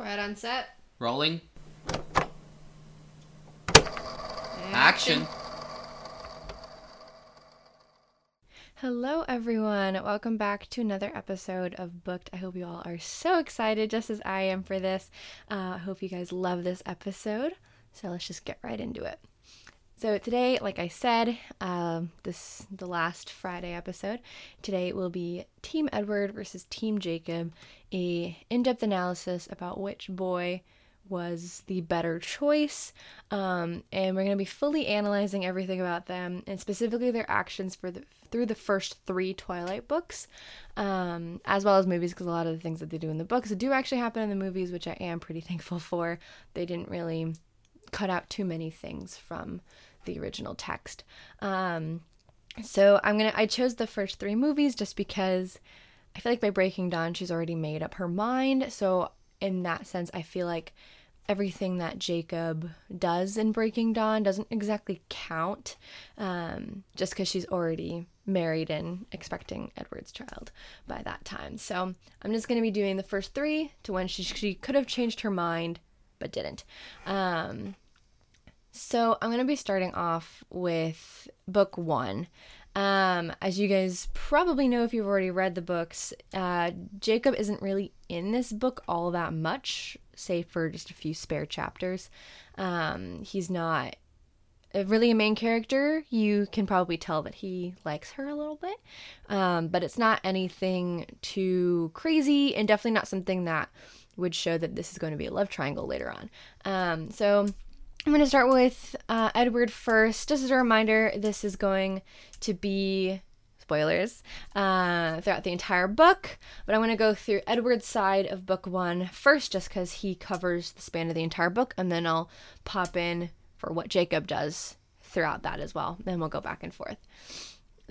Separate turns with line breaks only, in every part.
Quiet on set.
Rolling. Action.
Hello, everyone. Welcome back to another episode of Booked. I hope you all are so excited, just as I am for this. Uh, I hope you guys love this episode. So let's just get right into it. So today, like I said, um, this the last Friday episode. Today will be Team Edward versus Team Jacob, a in-depth analysis about which boy was the better choice, um, and we're going to be fully analyzing everything about them and specifically their actions for the through the first three Twilight books, um, as well as movies, because a lot of the things that they do in the books do actually happen in the movies, which I am pretty thankful for. They didn't really cut out too many things from the original text. Um, so I'm gonna I chose the first three movies just because I feel like by Breaking Dawn she's already made up her mind. So in that sense, I feel like everything that Jacob does in Breaking Dawn doesn't exactly count, um, just because she's already married and expecting Edward's child by that time. So I'm just gonna be doing the first three to when she she could have changed her mind but didn't. Um, so I'm going to be starting off with book one. Um, as you guys probably know if you've already read the books, uh, Jacob isn't really in this book all that much, save for just a few spare chapters. Um, he's not really a main character. You can probably tell that he likes her a little bit, um, but it's not anything too crazy and definitely not something that would show that this is going to be a love triangle later on. Um, so I'm going to start with uh, Edward first. Just as a reminder, this is going to be spoilers uh, throughout the entire book, but I'm going to go through Edward's side of book one first, just because he covers the span of the entire book, and then I'll pop in for what Jacob does throughout that as well. Then we'll go back and forth.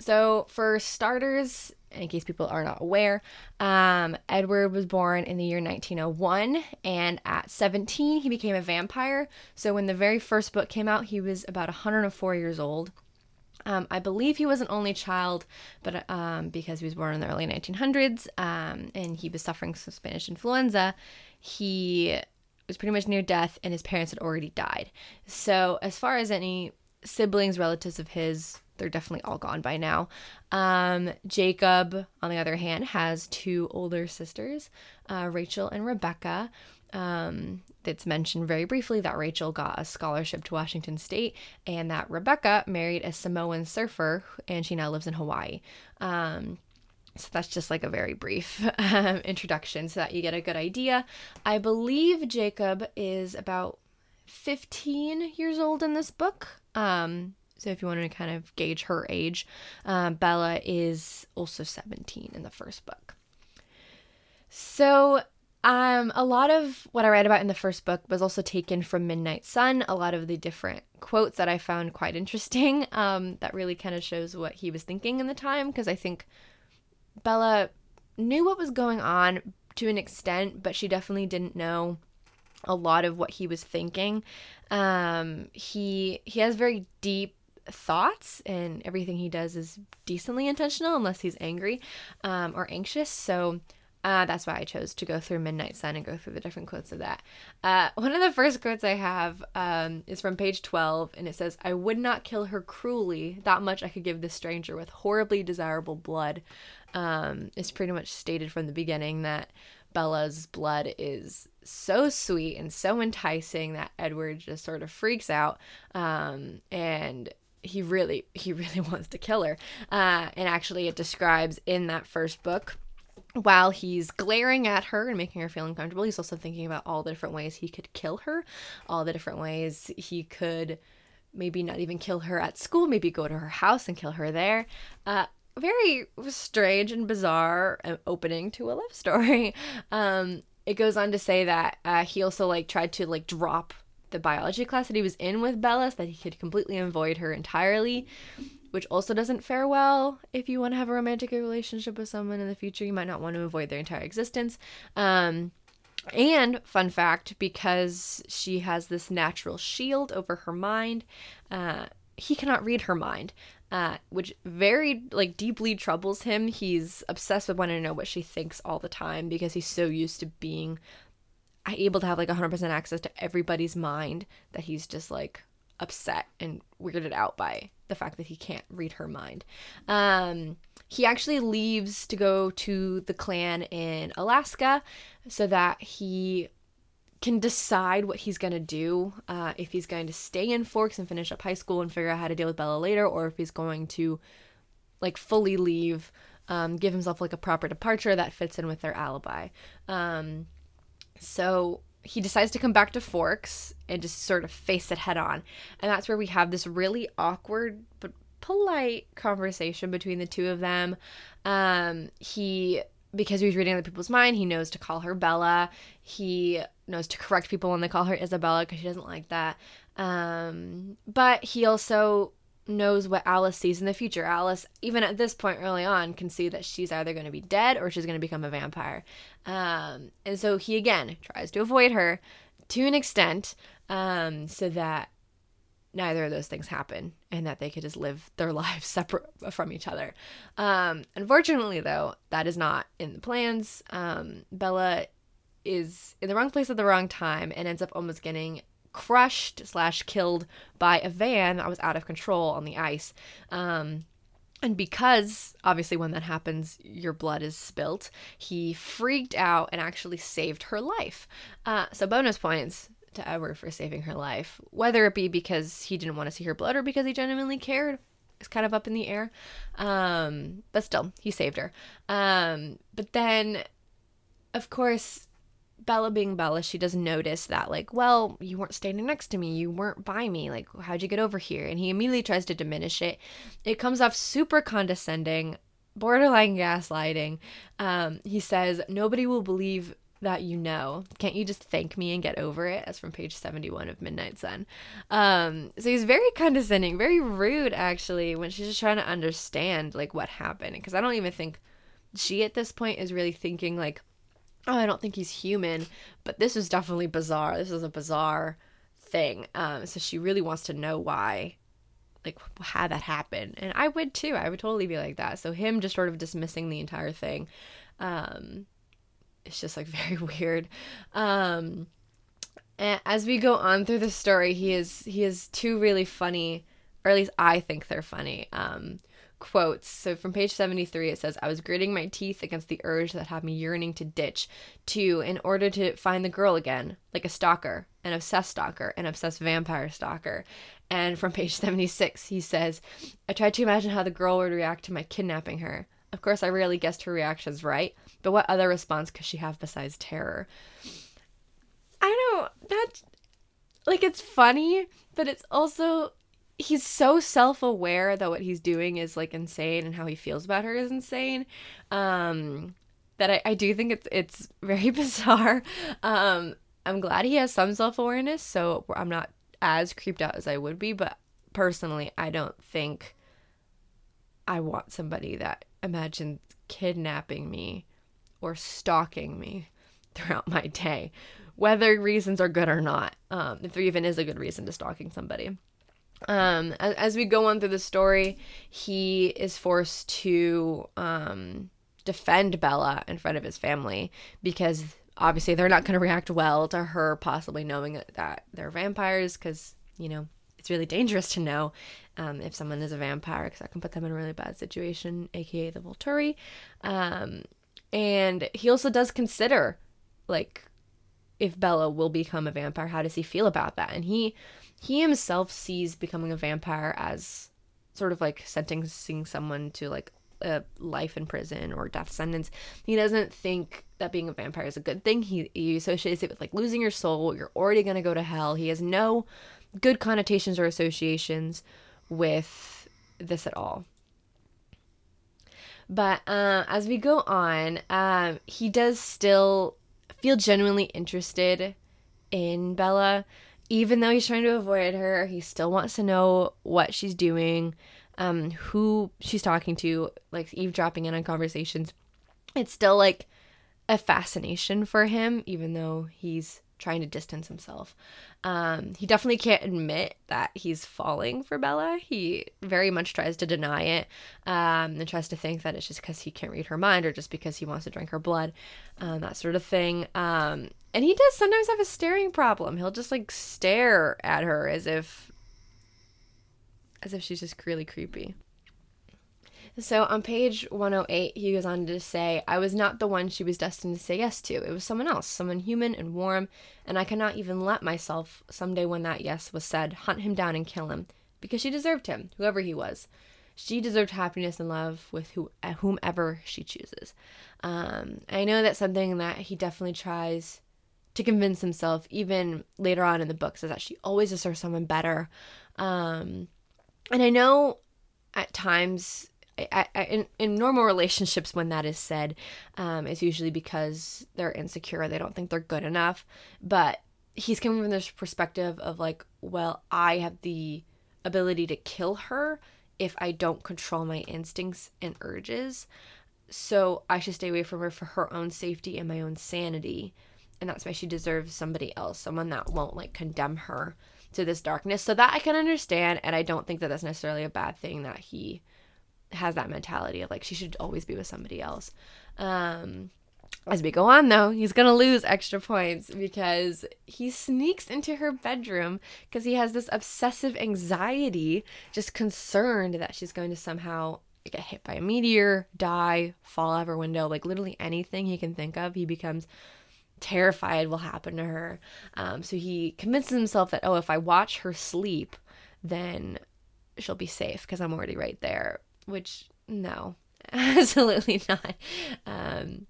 So, for starters, in case people are not aware, um, Edward was born in the year 1901, and at 17, he became a vampire. So, when the very first book came out, he was about 104 years old. Um, I believe he was an only child, but um, because he was born in the early 1900s um, and he was suffering from Spanish influenza, he was pretty much near death, and his parents had already died. So, as far as any siblings, relatives of his they're definitely all gone by now. Um, Jacob, on the other hand, has two older sisters, uh, Rachel and Rebecca. Um, it's mentioned very briefly that Rachel got a scholarship to Washington State and that Rebecca married a Samoan surfer and she now lives in Hawaii. Um, so that's just like a very brief um, introduction so that you get a good idea. I believe Jacob is about 15 years old in this book. Um, so if you want to kind of gauge her age, um, Bella is also 17 in the first book. So um, a lot of what I read about in the first book was also taken from Midnight Sun. A lot of the different quotes that I found quite interesting. Um, that really kind of shows what he was thinking in the time because I think Bella knew what was going on to an extent, but she definitely didn't know a lot of what he was thinking. Um, he he has very deep thoughts and everything he does is decently intentional unless he's angry um, or anxious so uh, that's why I chose to go through Midnight Sun and go through the different quotes of that. Uh, one of the first quotes I have um, is from page 12, and it says, I would not kill her cruelly. That much I could give this stranger with horribly desirable blood. Um, it's pretty much stated from the beginning that Bella's blood is so sweet and so enticing that Edward just sort of freaks out. Um, and he really he really wants to kill her. Uh, and actually it describes in that first book while he's glaring at her and making her feel uncomfortable he's also thinking about all the different ways he could kill her all the different ways he could maybe not even kill her at school maybe go to her house and kill her there. Uh, very strange and bizarre uh, opening to a love story. Um, it goes on to say that uh, he also like tried to like drop the biology class that he was in with Bellis that he could completely avoid her entirely, which also doesn't fare well if you want to have a romantic relationship with someone in the future. You might not want to avoid their entire existence. Um, and fun fact, because she has this natural shield over her mind, uh, he cannot read her mind. Uh, which very like deeply troubles him. He's obsessed with wanting to know what she thinks all the time because he's so used to being able to have like 100% access to everybody's mind that he's just like upset and weirded out by the fact that he can't read her mind. Um, he actually leaves to go to the clan in Alaska so that he can decide what he's going to do uh, if he's going to stay in Forks and finish up high school and figure out how to deal with Bella later, or if he's going to like fully leave, um, give himself like a proper departure that fits in with their alibi. Um, so he decides to come back to Forks and just sort of face it head on. And that's where we have this really awkward but polite conversation between the two of them. Um, he because he's reading other people's mind, he knows to call her Bella. He knows to correct people when they call her Isabella because she doesn't like that. Um, but he also knows what Alice sees in the future. Alice, even at this point early on, can see that she's either going to be dead or she's going to become a vampire. Um, and so he again tries to avoid her to an extent um, so that neither of those things happen and that they could just live their lives separate from each other. Um, unfortunately, though, that is not in the plans. Um, Bella is in the wrong place at the wrong time and ends up almost getting crushed slash killed by a van that was out of control on the ice. Um, and because obviously when that happens, your blood is spilt, he freaked out and actually saved her life. Uh, so bonus points to Edward for saving her life, whether it be because he didn't want to see her blood or because he genuinely cared. It's kind of up in the air. Um, but still, he saved her. Um, but then, of course, Bella being Bella, she does notice that, like, well, you weren't standing next to me. You weren't by me. Like, how'd you get over here? And he immediately tries to diminish it. It comes off super condescending, borderline gaslighting. Um, he says, Nobody will believe that you know. Can't you just thank me and get over it? That's from page 71 of Midnight Sun. Um, so he's very condescending, very rude, actually, when she's just trying to understand, like, what happened. Because I don't even think she at this point is really thinking, like, oh, I don't think he's human, but this is definitely bizarre. This is a bizarre thing. Um, so she really wants to know why, like, how that happened. And I would too. I would totally be like that. So him just sort of dismissing the entire thing, um, it's just like very weird. Um, and as we go on through the story, he is he is two really funny, or at least I think they're funny. Um, quotes. So from page 73, it says, I was gritting my teeth against the urge that had me yearning to ditch, to, in order to find the girl again, like a stalker, an obsessed stalker, an obsessed vampire stalker. And from page 76, he says, I tried to imagine how the girl would react to my kidnapping her. Of course, I rarely guessed her reactions right, but what other response could she have besides terror? I don't, that, like, it's funny, but it's also he's so self-aware that what he's doing is like insane and how he feels about her is insane um that I, I do think it's it's very bizarre. Um i'm glad he has some self-awareness so i'm not as creeped out as i would be but personally i don't think i want somebody that imagines kidnapping me or stalking me throughout my day whether reasons are good or not. Um if there even is a good reason to stalking somebody um as, as we go on through the story he is forced to um defend bella in front of his family because obviously they're not going to react well to her possibly knowing that they're vampires because you know it's really dangerous to know um, if someone is a vampire because that can put them in a really bad situation aka the volturi. Um, and he also does consider like if bella will become a vampire how does he feel about that? And he he himself sees becoming a vampire as sort of like sentencing someone to like a life in prison or death sentence. He doesn't think that being a vampire is a good thing. He, he associates it with like losing your soul. You're already going to go to hell. He has no good connotations or associations with this at all. But uh, as we go on, um, he does still feel genuinely interested in Bella even though he's trying to avoid her, he still wants to know what she's doing, um, who she's talking to, like eavesdropping in on conversations. It's still like a fascination for him, even though he's trying to distance himself. Um, he definitely can't admit that he's falling for Bella. He very much tries to deny it um, and tries to think that it's just because he can't read her mind or just because he wants to drink her blood, um, that sort of thing. Um, and he does sometimes have a staring problem. He'll just like stare at her as if as if she's just really creepy. So on page 108, he goes on to say, I was not the one she was destined to say yes to. It was someone else, someone human and warm, and I cannot even let myself, someday when that yes was said, hunt him down and kill him, because she deserved him, whoever he was. She deserved happiness and love with who, whomever she chooses. Um, I know that's something that he definitely tries to convince himself, even later on in the book, is that she always deserves someone better. Um, and I know at times I, I, in, in normal relationships when that is said um, it's usually because they're insecure they don't think they're good enough. But he's coming from this perspective of like well i have the ability to kill her if i don't control my instincts and urges. So i should stay away from her for her own safety and my own sanity and that's why she deserves somebody else someone that won't like condemn her to this darkness so that i can understand and i don't think that that's necessarily a bad thing that he has that mentality of like she should always be with somebody else. Um, as we go on, though, he's gonna lose extra points because he sneaks into her bedroom because he has this obsessive anxiety, just concerned that she's going to somehow get hit by a meteor, die, fall out of her window, like literally anything he can think of, he becomes terrified will happen to her. Um, so he convinces himself that, oh, if I watch her sleep, then she'll be safe because I'm already right there which no, absolutely not. Um,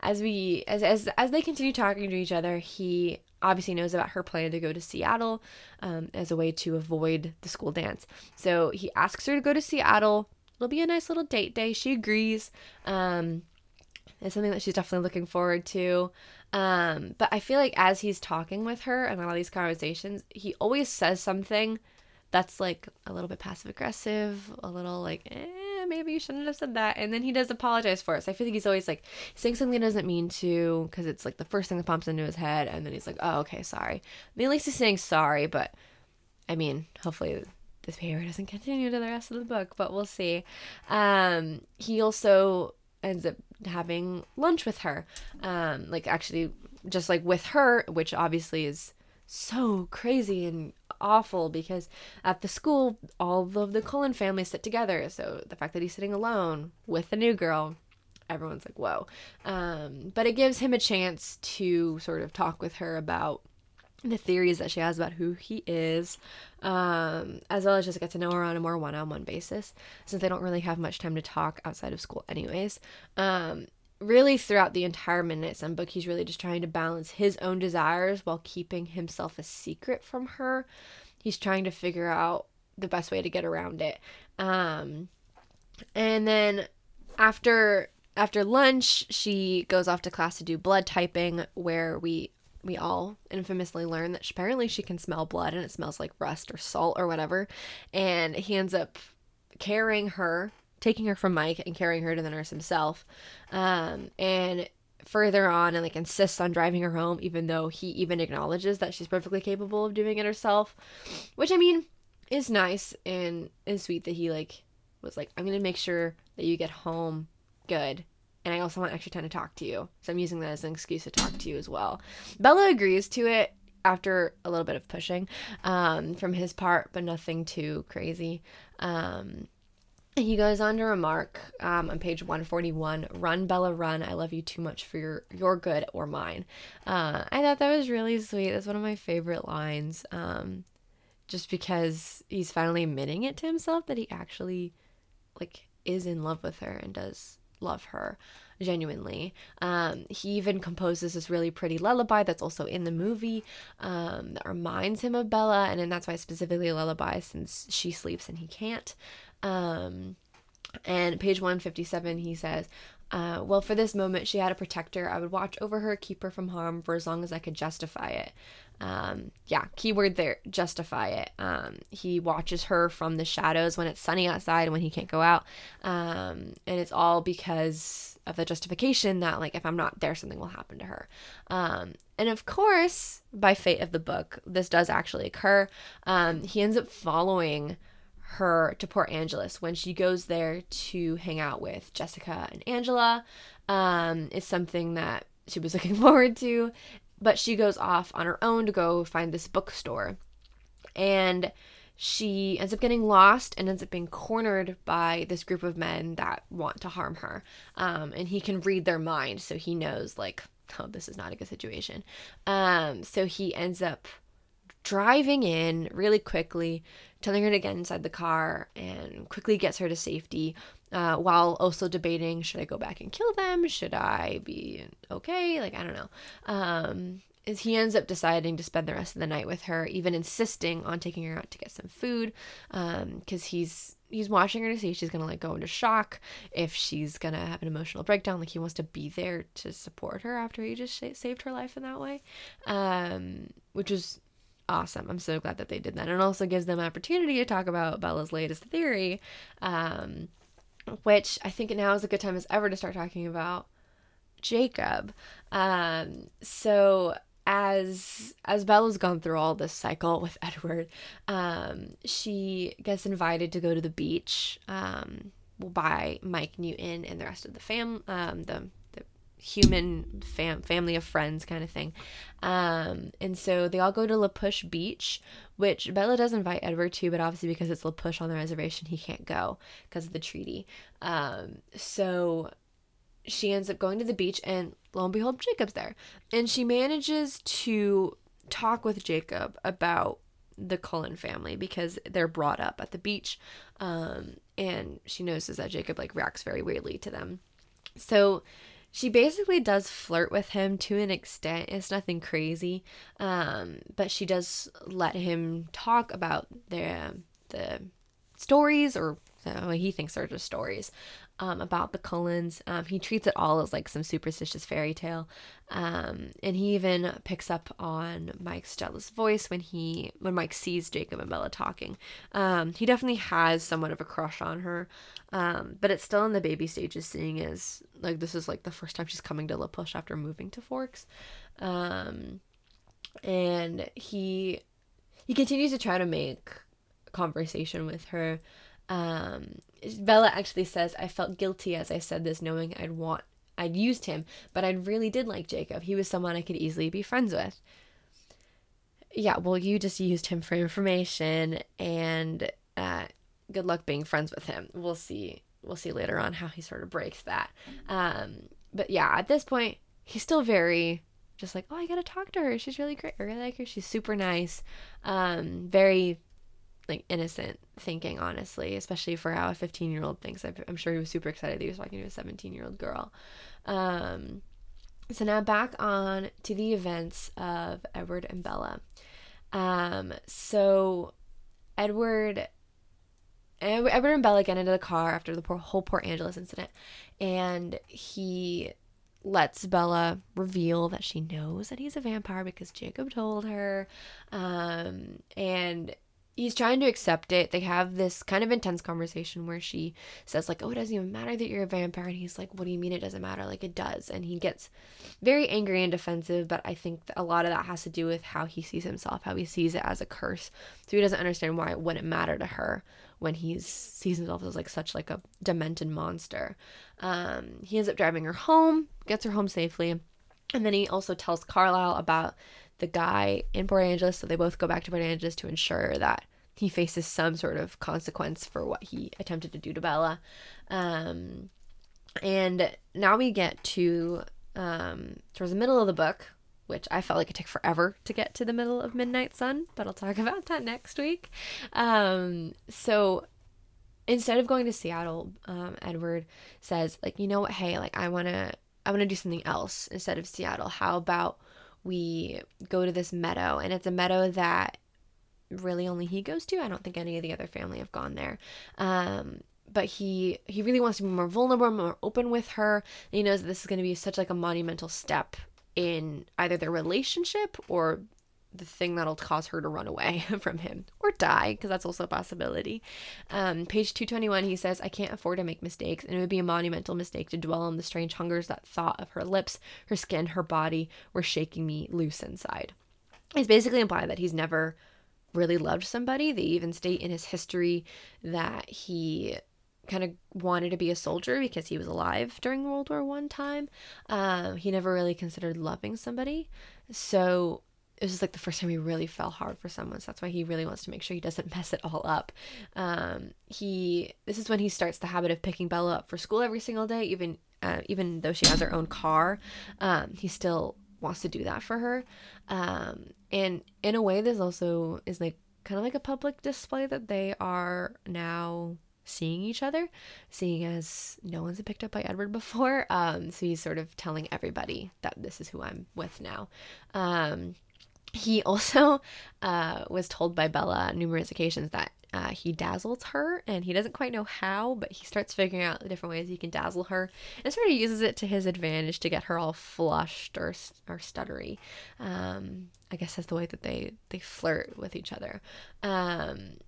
as we as as as they continue talking to each other, he obviously knows about her plan to go to Seattle um, as a way to avoid the school dance. So he asks her to go to Seattle. It'll be a nice little date day. She agrees. Um, it's something that she's definitely looking forward to. Um, but I feel like as he's talking with her and all these conversations, he always says something that's like a little bit passive aggressive, a little like, eh, maybe you shouldn't have said that. And then he does apologize for it. So I feel like he's always like saying something he doesn't mean to because it's like the first thing that pops into his head. And then he's like, oh, okay, sorry. I mean, at least he's saying sorry, but I mean, hopefully this behavior doesn't continue to the rest of the book, but we'll see. Um, he also ends up having lunch with her. Um, like actually just like with her, which obviously is so crazy and awful because at the school all of the Cullen family sit together. So the fact that he's sitting alone with the new girl, everyone's like, whoa. Um, but it gives him a chance to sort of talk with her about the theories that she has about who he is, um, as well as just get to know her on a more one on one basis, since they don't really have much time to talk outside of school, anyways. Um, really throughout the entire Midnight book, he's really just trying to balance his own desires while keeping himself a secret from her. He's trying to figure out the best way to get around it. Um, and then after after lunch, she goes off to class to do blood typing, where we we all infamously learn that apparently she can smell blood and it smells like rust or salt or whatever. And he ends up carrying her taking her from Mike and carrying her to the nurse himself. Um, and further on and like insists on driving her home even though he even acknowledges that she's perfectly capable of doing it herself which i mean is nice and and sweet that he like was like i'm gonna make sure that you get home good and i also want extra time to talk to you. So i'm using that as an excuse to talk to you as well. Bella agrees to it after a little bit of pushing um, from his part but nothing too crazy. Um, he goes on to remark um, on page 141 run bella run. I love you too much for your your good or mine. Uh, i thought that was really sweet. That's one of my favorite lines um, just because he's finally admitting it to himself that he actually like is in love with her and does love her genuinely um, he even composes this really pretty lullaby that's also in the movie um, that reminds him of bella and, and that's why specifically lullaby since she sleeps and he can't um, and page 157, he says, uh, Well, for this moment, she had a protector. I would watch over her, keep her from harm for as long as I could justify it. Um, yeah, keyword there, justify it. Um, he watches her from the shadows when it's sunny outside and when he can't go out. Um, and it's all because of the justification that, like, if I'm not there, something will happen to her. Um, and of course, by fate of the book, this does actually occur. Um, he ends up following her to Port Angeles when she goes there to hang out with Jessica and Angela. Um, it's something that she was looking forward to. But she goes off on her own to go find this bookstore. And she ends up getting lost and ends up being cornered by this group of men that want to harm her. Um, and he can read their mind, so he knows, like, oh, this is not a good situation. Um, so he ends up driving in really quickly, telling her to get inside the car, and quickly gets her to safety. Uh, while also debating should I go back and kill them? Should I be okay? Like, I don't know. Um, is he ends up deciding to spend the rest of the night with her, even insisting on taking her out to get some food, because um, he's he's watching her to see if she's gonna like go into shock, if she's gonna have an emotional breakdown. Like he wants to be there to support her after he just sh- saved her life in that way, um, which is awesome. I'm so glad that they did that, and also gives them opportunity to talk about Bella's latest theory, um, which I think now is a good time as ever to start talking about Jacob. Um, so as as Bella's gone through all this cycle with Edward, um, she gets invited to go to the beach um, by Mike Newton and the rest of the fam um, the human fam family of friends kind of thing. Um, and so they all go to La Push Beach, which Bella does invite Edward to, but obviously because it's La Push on the reservation, he can't go because of the treaty. Um, so she ends up going to the beach and lo and behold jacob's there and she manages to talk with jacob about the cullen family because they're brought up at the beach um, and she notices that jacob like reacts very weirdly to them so she basically does flirt with him to an extent it's nothing crazy um, but she does let him talk about the the stories or so he thinks they're just stories um, about the Cullens. Um, he treats it all as like some superstitious fairy tale, um, and he even picks up on Mike's jealous voice when he when Mike sees Jacob and Bella talking. Um, he definitely has somewhat of a crush on her, um, but it's still in the baby stages, seeing as like this is like the first time she's coming to La Push after moving to Forks, um, and he he continues to try to make conversation with her um, Bella actually says, I felt guilty as I said this, knowing I'd want I'd used him, but I really did like Jacob. He was someone I could easily be friends with. Yeah, well, you just used him for information, and uh, good luck being friends with him. We'll see. We'll see later on how he sort of breaks that. Um, but yeah, at this point, he's still very just like, oh, I gotta talk to her. She's really great. I really like her. She's super nice. Um, very like innocent thinking, honestly, especially for how a 15 year old thinks. I'm sure he was super excited that he was talking to a 17 year old girl. Um, so now back on to the events of Edward and Bella. Um, so Edward, Edward and Bella get into the car after the whole Port Angeles incident, and he lets Bella reveal that she knows that he's a vampire because Jacob told her. Um, and he's trying to accept it. They have this kind of intense conversation where she says like, "Oh, it doesn't even matter that you're a vampire," and he's like, "What do you mean it doesn't matter? Like it does." And he gets very angry and defensive. But I think a lot of that has to do with how he sees himself, how he sees it as a curse. So he doesn't understand why it wouldn't matter to her when he sees himself as like such like a demented monster. Um, he ends up driving her home, gets her home safely, and then he also tells Carlisle about the guy in Port Angeles. So they both go back to Port Angeles to ensure that he faces some sort of consequence for what he attempted to do to Bella. Um, and now we get to um, towards the middle of the book, which I felt like it took forever to get to the middle of Midnight Sun, but I'll talk about that next week. Um, so instead of going to Seattle, um, Edward says, like, you know what, hey, like I wanna I wanna do something else instead of Seattle. How about we go to this meadow and it's a meadow that really only he goes to. I don't think any of the other family have gone there. Um, but he he really wants to be more vulnerable, more open with her. And he knows that this is going to be such like a monumental step in either their relationship or the thing that'll cause her to run away from him or die, because that's also a possibility. Um, page 221, he says, I can't afford to make mistakes, and it would be a monumental mistake to dwell on the strange hungers that thought of her lips, her skin, her body were shaking me loose inside. He's basically implying that he's never really loved somebody. They even state in his history that he kind of wanted to be a soldier because he was alive during World War One time. Um, he never really considered loving somebody, so it is like the first time he really fell hard for someone. So that's why he really wants to make sure he doesn't mess it all up. Um, he this is when he starts the habit of picking Bella up for school every single day, even uh, even though she has her own car. Um, he still wants to do that for her. Um, and in a way, this also is like kind of like a public display that they are now seeing each other, seeing as no one's been picked up by Edward before. Um, so he's sort of telling everybody that this is who I'm with now. Um, he also uh, was told by Bella numerous occasions that uh, he dazzles her and he doesn't quite know how, but he starts figuring out the different ways he can dazzle her and sort of uses it to his advantage to get her all flushed or, or stuttery. Um, I guess that's the way that they, they flirt with each other. Um,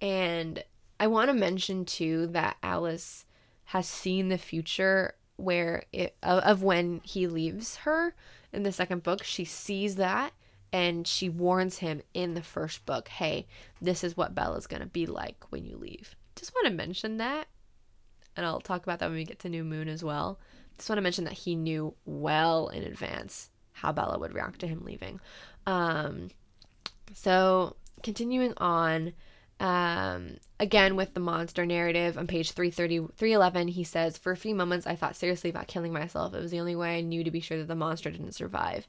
and I want to mention too that Alice has seen the future where it of, of when he leaves her in the second book. She sees that and she warns him in the first book hey this is what bella's going to be like when you leave. Just want to mention that and i'll talk about that when we get to new moon as well. Just want to mention that he knew well in advance how bella would react to him leaving. Um, so continuing on um, again with the monster narrative on page 330 311 he says for a few moments i thought seriously about killing myself. It was the only way i knew to be sure that the monster didn't survive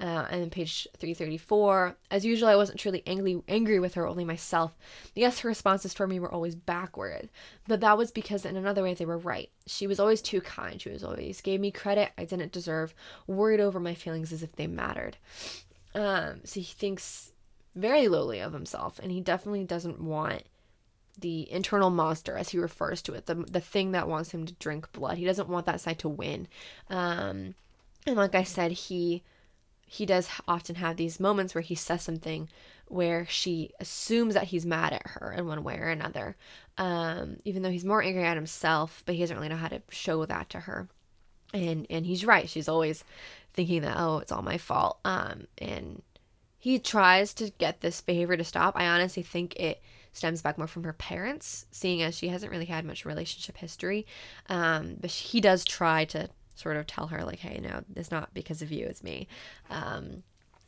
uh, and then page 334 as usual i wasn't truly angry angry with her only myself. Yes her responses toward me were always backward but that was because in another way they were right. She was always too kind. She was always gave me credit. I didn't deserve worried over my feelings as if they mattered. Um, so he thinks very lowly of himself, and he definitely doesn't want the internal monster, as he refers to it, the the thing that wants him to drink blood. He doesn't want that side to win. Um, and like I said, he he does often have these moments where he says something where she assumes that he's mad at her in one way or another, um, even though he's more angry at himself, but he doesn't really know how to show that to her. And and he's right. She's always thinking that oh, it's all my fault. Um, and he tries to get this behavior to stop. I honestly think it stems back more from her parents, seeing as she hasn't really had much relationship history. Um, but he does try to sort of tell her, like, hey, no, it's not because of you, it's me. Um,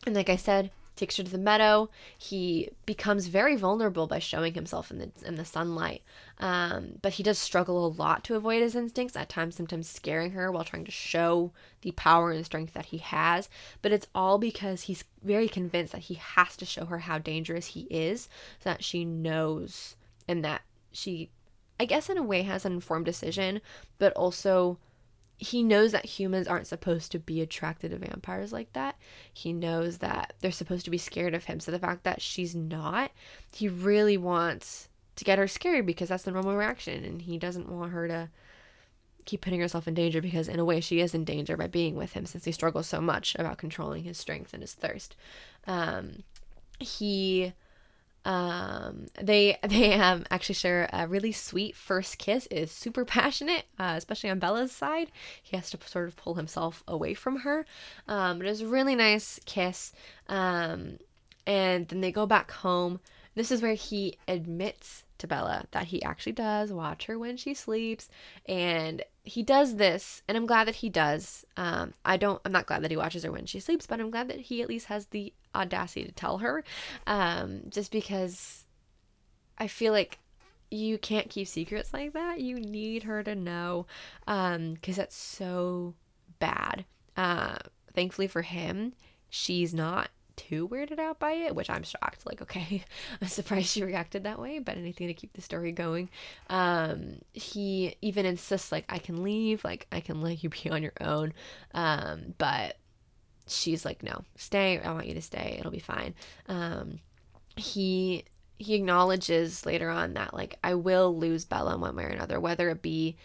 and like I said, takes her to the meadow. He becomes very vulnerable by showing himself in the in the sunlight. Um, but he does struggle a lot to avoid his instincts, at times sometimes scaring her while trying to show the power and strength that he has. But it's all because he's very convinced that he has to show her how dangerous he is so that she knows and that she I guess in a way has an informed decision, but also he knows that humans aren't supposed to be attracted to vampires like that. He knows that they're supposed to be scared of him. So the fact that she's not, he really wants to get her scared because that's the normal reaction. And he doesn't want her to keep putting herself in danger because, in a way, she is in danger by being with him since he struggles so much about controlling his strength and his thirst. Um, he um, they they um, actually share a really sweet first kiss. is super passionate, uh, especially on Bella's side. He has to sort of pull himself away from her. Um, but it was a really nice kiss. Um, and then they go back home. This is where he admits to Bella that he actually does watch her when she sleeps, and he does this, and I'm glad that he does. Um, I don't. I'm not glad that he watches her when she sleeps, but I'm glad that he at least has the audacity to tell her, um, just because I feel like you can't keep secrets like that. You need her to know, um, because that's so bad. Uh, thankfully for him, she's not too weirded out by it, which I'm shocked. Like, okay, I'm surprised she reacted that way, but anything to keep the story going. Um, he even insists, like, I can leave, like, I can let you be on your own. Um, but she's like, no, stay. I want you to stay. It'll be fine. Um, he he acknowledges later on that like I will lose Bella in one way or another, whether it be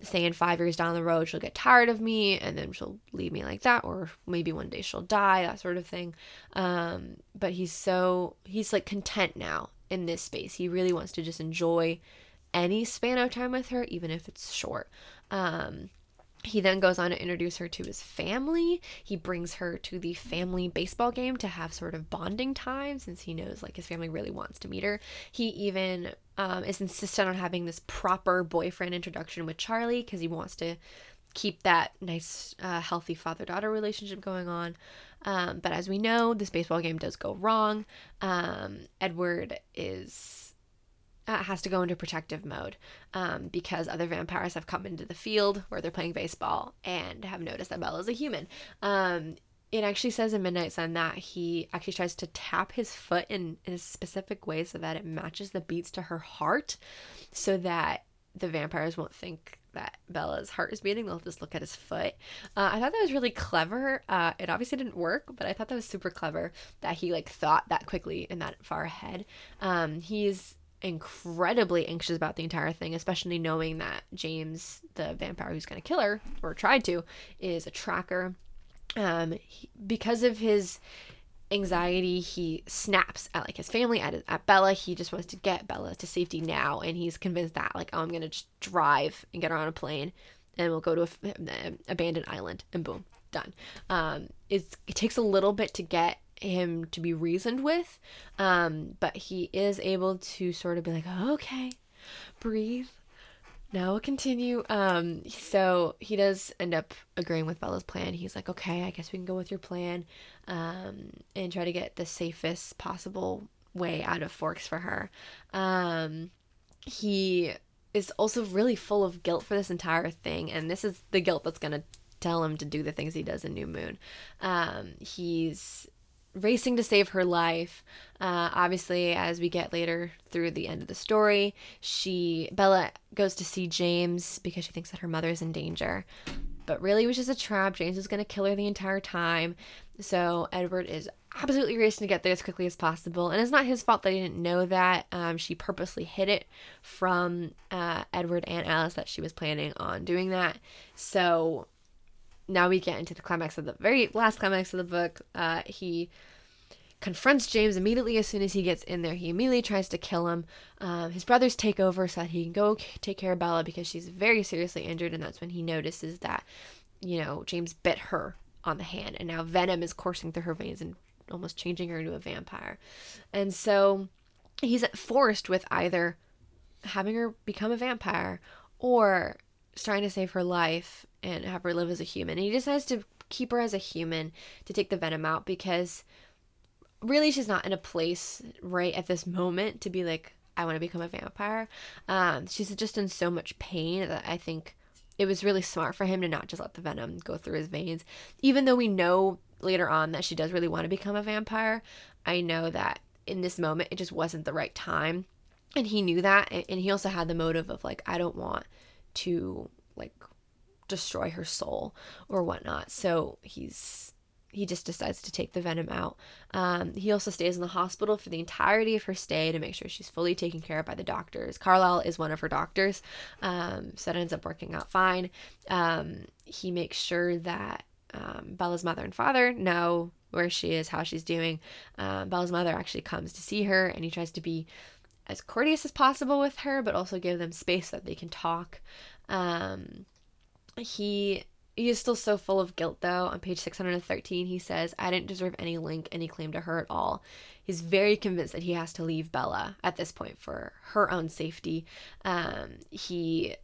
saying five years down the road she'll get tired of me and then she'll leave me like that or maybe one day she'll die that sort of thing. Um, but he's so he's like content now in this space. He really wants to just enjoy any span of time with her even if it's short. Um, he then goes on to introduce her to his family. He brings her to the family baseball game to have sort of bonding time since he knows like his family really wants to meet her. He even um, is insistent on having this proper boyfriend introduction with Charlie because he wants to keep that nice, uh, healthy father daughter relationship going on. Um, but as we know, this baseball game does go wrong. Um, Edward is uh, has to go into protective mode um, because other vampires have come into the field where they're playing baseball and have noticed that Bella is a human. Um, it actually says in Midnight Sun that he actually tries to tap his foot in, in a specific way so that it matches the beats to her heart so that the vampires won't think that Bella's heart is beating. They'll just look at his foot. Uh, I thought that was really clever. Uh, it obviously didn't work, but I thought that was super clever that he like thought that quickly and that far ahead. Um, he's incredibly anxious about the entire thing, especially knowing that James, the vampire who's going to kill her or tried to, is a tracker. Um, he, because of his anxiety, he snaps at like his family, at, at Bella. He just wants to get Bella to safety now, and he's convinced that like, oh, I'm gonna just drive and get her on a plane, and we'll go to an abandoned island, and boom, done. Um, it's it takes a little bit to get him to be reasoned with, um, but he is able to sort of be like, okay, breathe. Now we'll continue. Um, so he does end up agreeing with Bella's plan. He's like, okay, I guess we can go with your plan, um, and try to get the safest possible way out of Forks for her. Um, he is also really full of guilt for this entire thing, and this is the guilt that's gonna tell him to do the things he does in New Moon. Um, he's racing to save her life. Uh, obviously, as we get later through the end of the story, she Bella goes to see James because she thinks that her mother is in danger. But really, it was just a trap. James was going to kill her the entire time. So Edward is absolutely racing to get there as quickly as possible. And it's not his fault that he didn't know that. Um, she purposely hid it from uh, Edward and Alice that she was planning on doing that. So now we get into the climax of the very last climax of the book. Uh, he confronts James immediately as soon as he gets in there. He immediately tries to kill him. Um, his brothers take over so that he can go take care of Bella because she's very seriously injured, and that's when he notices that, you know, James bit her on the hand, and now venom is coursing through her veins and almost changing her into a vampire. And so he's forced with either having her become a vampire or trying to save her life and have her live as a human. And he decides to keep her as a human to take the venom out because really she's not in a place right at this moment to be like I want to become a vampire. Um, she's just in so much pain that I think it was really smart for him to not just let the venom go through his veins. Even though we know later on that she does really want to become a vampire, I know that in this moment it just wasn't the right time. And he knew that. And he also had the motive of like, I don't want to like destroy her soul or whatnot. So he's he just decides to take the venom out. Um, he also stays in the hospital for the entirety of her stay to make sure she's fully taken care of by the doctors. Carlisle is one of her doctors, um, so that ends up working out fine. Um, he makes sure that um, Bella's mother and father know where she is, how she's doing. Um, Bella's mother actually comes to see her, and he tries to be as courteous as possible with her, but also give them space that they can talk. Um, he he is still so full of guilt though. On page 613, he says, I didn't deserve any link, any claim to her at all. He's very convinced that he has to leave Bella at this point for her own safety. Um, he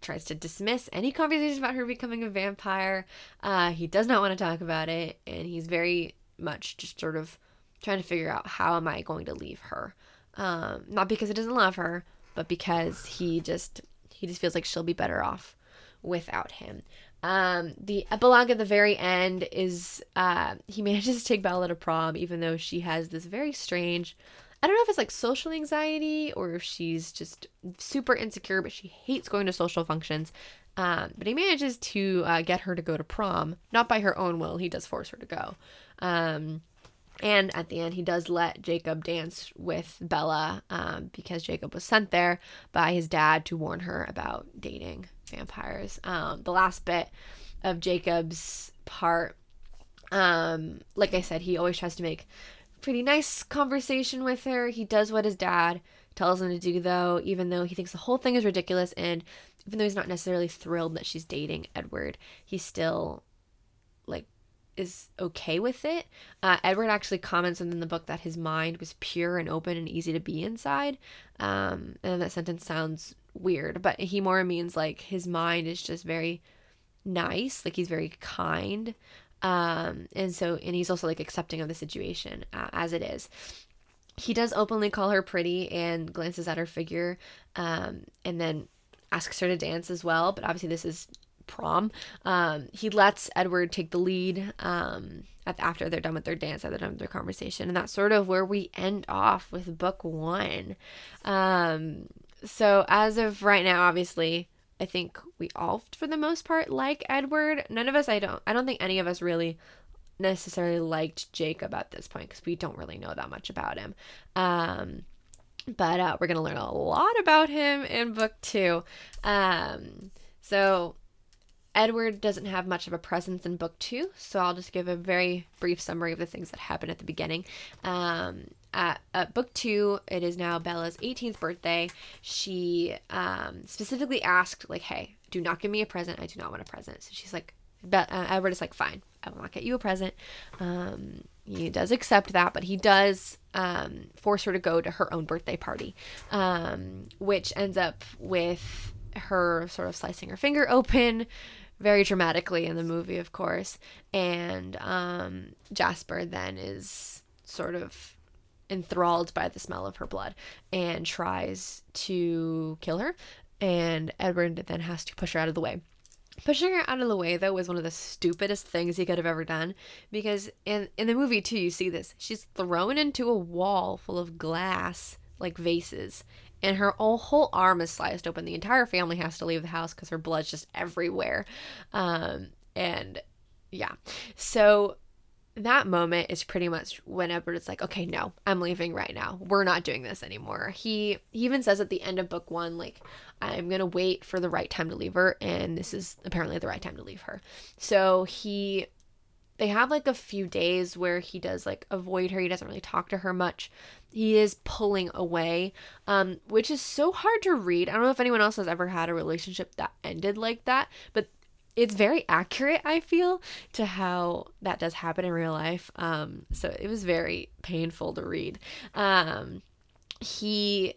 tries to dismiss any conversation about her becoming a vampire. Uh, he does not want to talk about it, and he's very much just sort of trying to figure out how am I going to leave her. Um, not because he doesn't love her, but because he just he just feels like she'll be better off without him. Um, the epilogue at the very end is uh, he manages to take Bella to prom, even though she has this very strange. I don't know if it's like social anxiety or if she's just super insecure, but she hates going to social functions. Um, but he manages to uh, get her to go to prom, not by her own will. He does force her to go. Um, and at the end, he does let Jacob dance with Bella um, because Jacob was sent there by his dad to warn her about dating vampires. Um, the last bit of Jacob's part, um, like I said, he always tries to make pretty nice conversation with her. He does what his dad tells him to do, though, even though he thinks the whole thing is ridiculous. And even though he's not necessarily thrilled that she's dating Edward, he still like is okay with it. Uh, Edward actually comments in the book that his mind was pure and open and easy to be inside. Um, and that sentence sounds weird, but he more means like his mind is just very nice, like he's very kind. Um, and so, and he's also like accepting of the situation uh, as it is. He does openly call her pretty and glances at her figure, um, and then asks her to dance as well. But obviously, this is prom. Um, he lets Edward take the lead um, after they're done with their dance, after they're done with their conversation, and that's sort of where we end off with book one. Um, so as of right now, obviously, I think we all, for the most part, like Edward. None of us, I don't, I don't think any of us really necessarily liked Jacob at this point because we don't really know that much about him. Um, but uh, we're gonna learn a lot about him in book two. Um, so Edward doesn't have much of a presence in book two, so I'll just give a very brief summary of the things that happen at the beginning. Um, at, at, book two, it is now Bella's 18th birthday. She um, specifically asked, like, hey, do not give me a present. I do not want a present. So she's like, Be- uh, Edward is like, fine, I will not get you a present. Um, he does accept that, but he does um, force her to go to her own birthday party, um, which ends up with her sort of slicing her finger open very dramatically in the movie, of course. And um, Jasper then is sort of enthralled by the smell of her blood and tries to kill her. And Edward then has to push her out of the way. Pushing her out of the way though was one of the stupidest things he could have ever done because in in the movie too you see this. She's thrown into a wall full of glass like vases and her whole arm is sliced open. The entire family has to leave the house because her blood's just everywhere. Um, and yeah, so that moment is pretty much when Edward is like, okay, no, I'm leaving right now. We're not doing this anymore. He, he even says at the end of book one, like, I'm gonna wait for the right time to leave her, and this is apparently the right time to leave her. So he they have like a few days where he does like avoid her. He doesn't really talk to her much. He is pulling away, um, which is so hard to read. I don't know if anyone else has ever had a relationship that ended like that, but it's very accurate, I feel, to how that does happen in real life. Um, so it was very painful to read. Um, he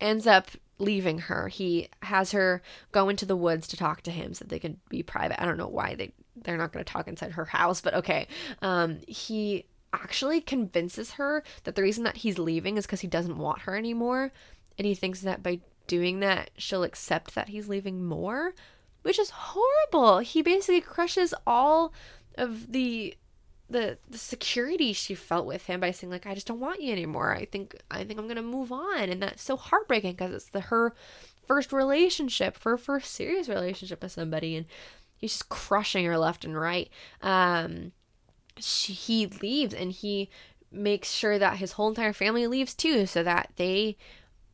ends up leaving her. He has her go into the woods to talk to him so they can be private. I don't know why they they're not going to talk inside her house, but okay. Um, he actually convinces her that the reason that he's leaving is because he doesn't want her anymore. And he thinks that by doing that, she'll accept that he's leaving more, which is horrible. He basically crushes all of the the the security she felt with him by saying like I just don't want you anymore. I think I think I'm going to move on and that's so heartbreaking because it's the her first relationship, her first serious relationship with somebody and he's just crushing her left and right. Um, she, he leaves and he makes sure that his whole entire family leaves too, so that they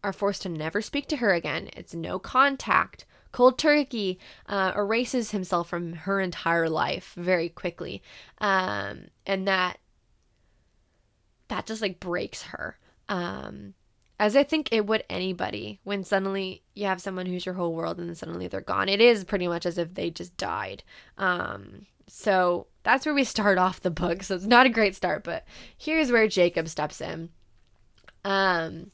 are forced to never speak to her again. It's no contact. Cold Turkey uh, erases himself from her entire life very quickly, um, and that that just like breaks her. Um, as I think it would anybody when suddenly you have someone who's your whole world and then suddenly they're gone. It is pretty much as if they just died. Um, so that's where we start off the book. So it's not a great start, but here's where Jacob steps in. Um,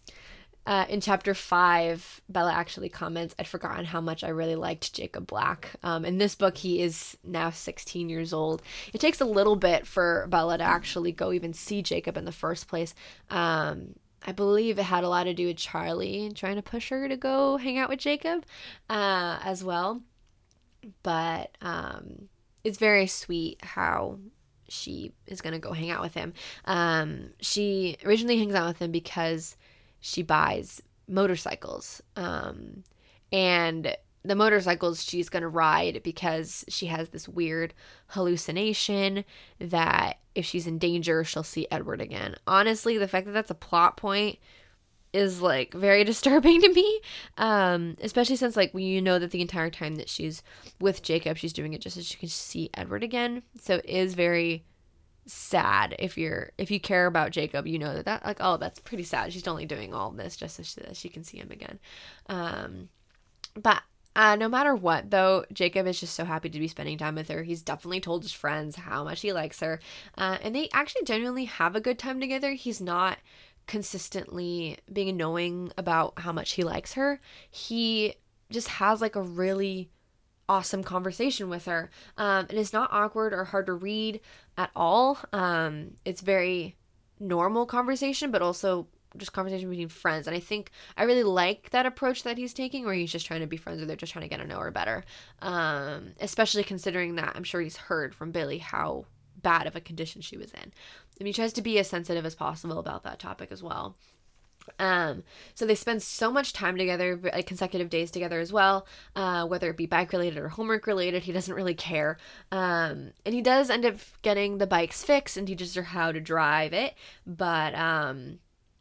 uh, in chapter five, Bella actually comments, I'd forgotten how much I really liked Jacob Black. Um, in this book, he is now 16 years old. It takes a little bit for Bella to actually go even see Jacob in the first place. Um, I believe it had a lot to do with Charlie trying to push her to go hang out with Jacob uh, as well. But um, it's very sweet how she is going to go hang out with him. Um, she originally hangs out with him because she buys motorcycles. Um, and the motorcycles she's going to ride because she has this weird hallucination that if she's in danger, she'll see Edward again. Honestly, the fact that that's a plot point is like very disturbing to me um especially since like you know that the entire time that she's with jacob she's doing it just so she can see edward again so it is very sad if you're if you care about jacob you know that that like oh that's pretty sad she's only doing all this just so she, she can see him again um but uh, no matter what, though, Jacob is just so happy to be spending time with her. He's definitely told his friends how much he likes her. Uh, and they actually genuinely have a good time together. He's not consistently being annoying about how much he likes her. He just has like a really awesome conversation with her. Um, and it's not awkward or hard to read at all. Um, it's very normal conversation, but also just conversation between friends. And I think I really like that approach that he's taking where he's just trying to be friends or they're just trying to get to know her better. Um, especially considering that I'm sure he's heard from Billy how bad of a condition she was in. And he tries to be as sensitive as possible about that topic as well. Um, so they spend so much time together, like consecutive days together as well, uh, whether it be bike related or homework related. He doesn't really care. Um, and he does end up getting the bikes fixed and teaches her how to drive it, but um,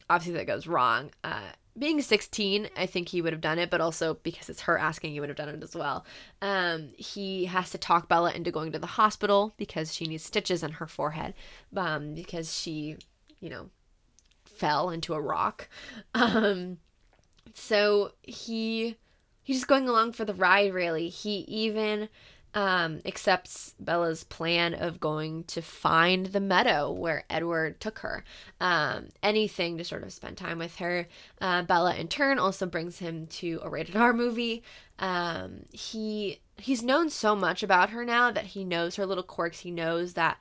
obviously that goes wrong. Uh, being 16, I think he would have done it, but also because it's her asking, he would have done it as well. Um, he has to talk Bella into going to the hospital because she needs stitches in her forehead um, because she, you know, fell into a rock. Um, so he he's just going along for the ride. Really, he even um, accepts Bella's plan of going to find the meadow where Edward took her. Um, anything to sort of spend time with her. Uh, Bella, in turn, also brings him to a rated R movie. Um, he he's known so much about her now that he knows her little quirks. He knows that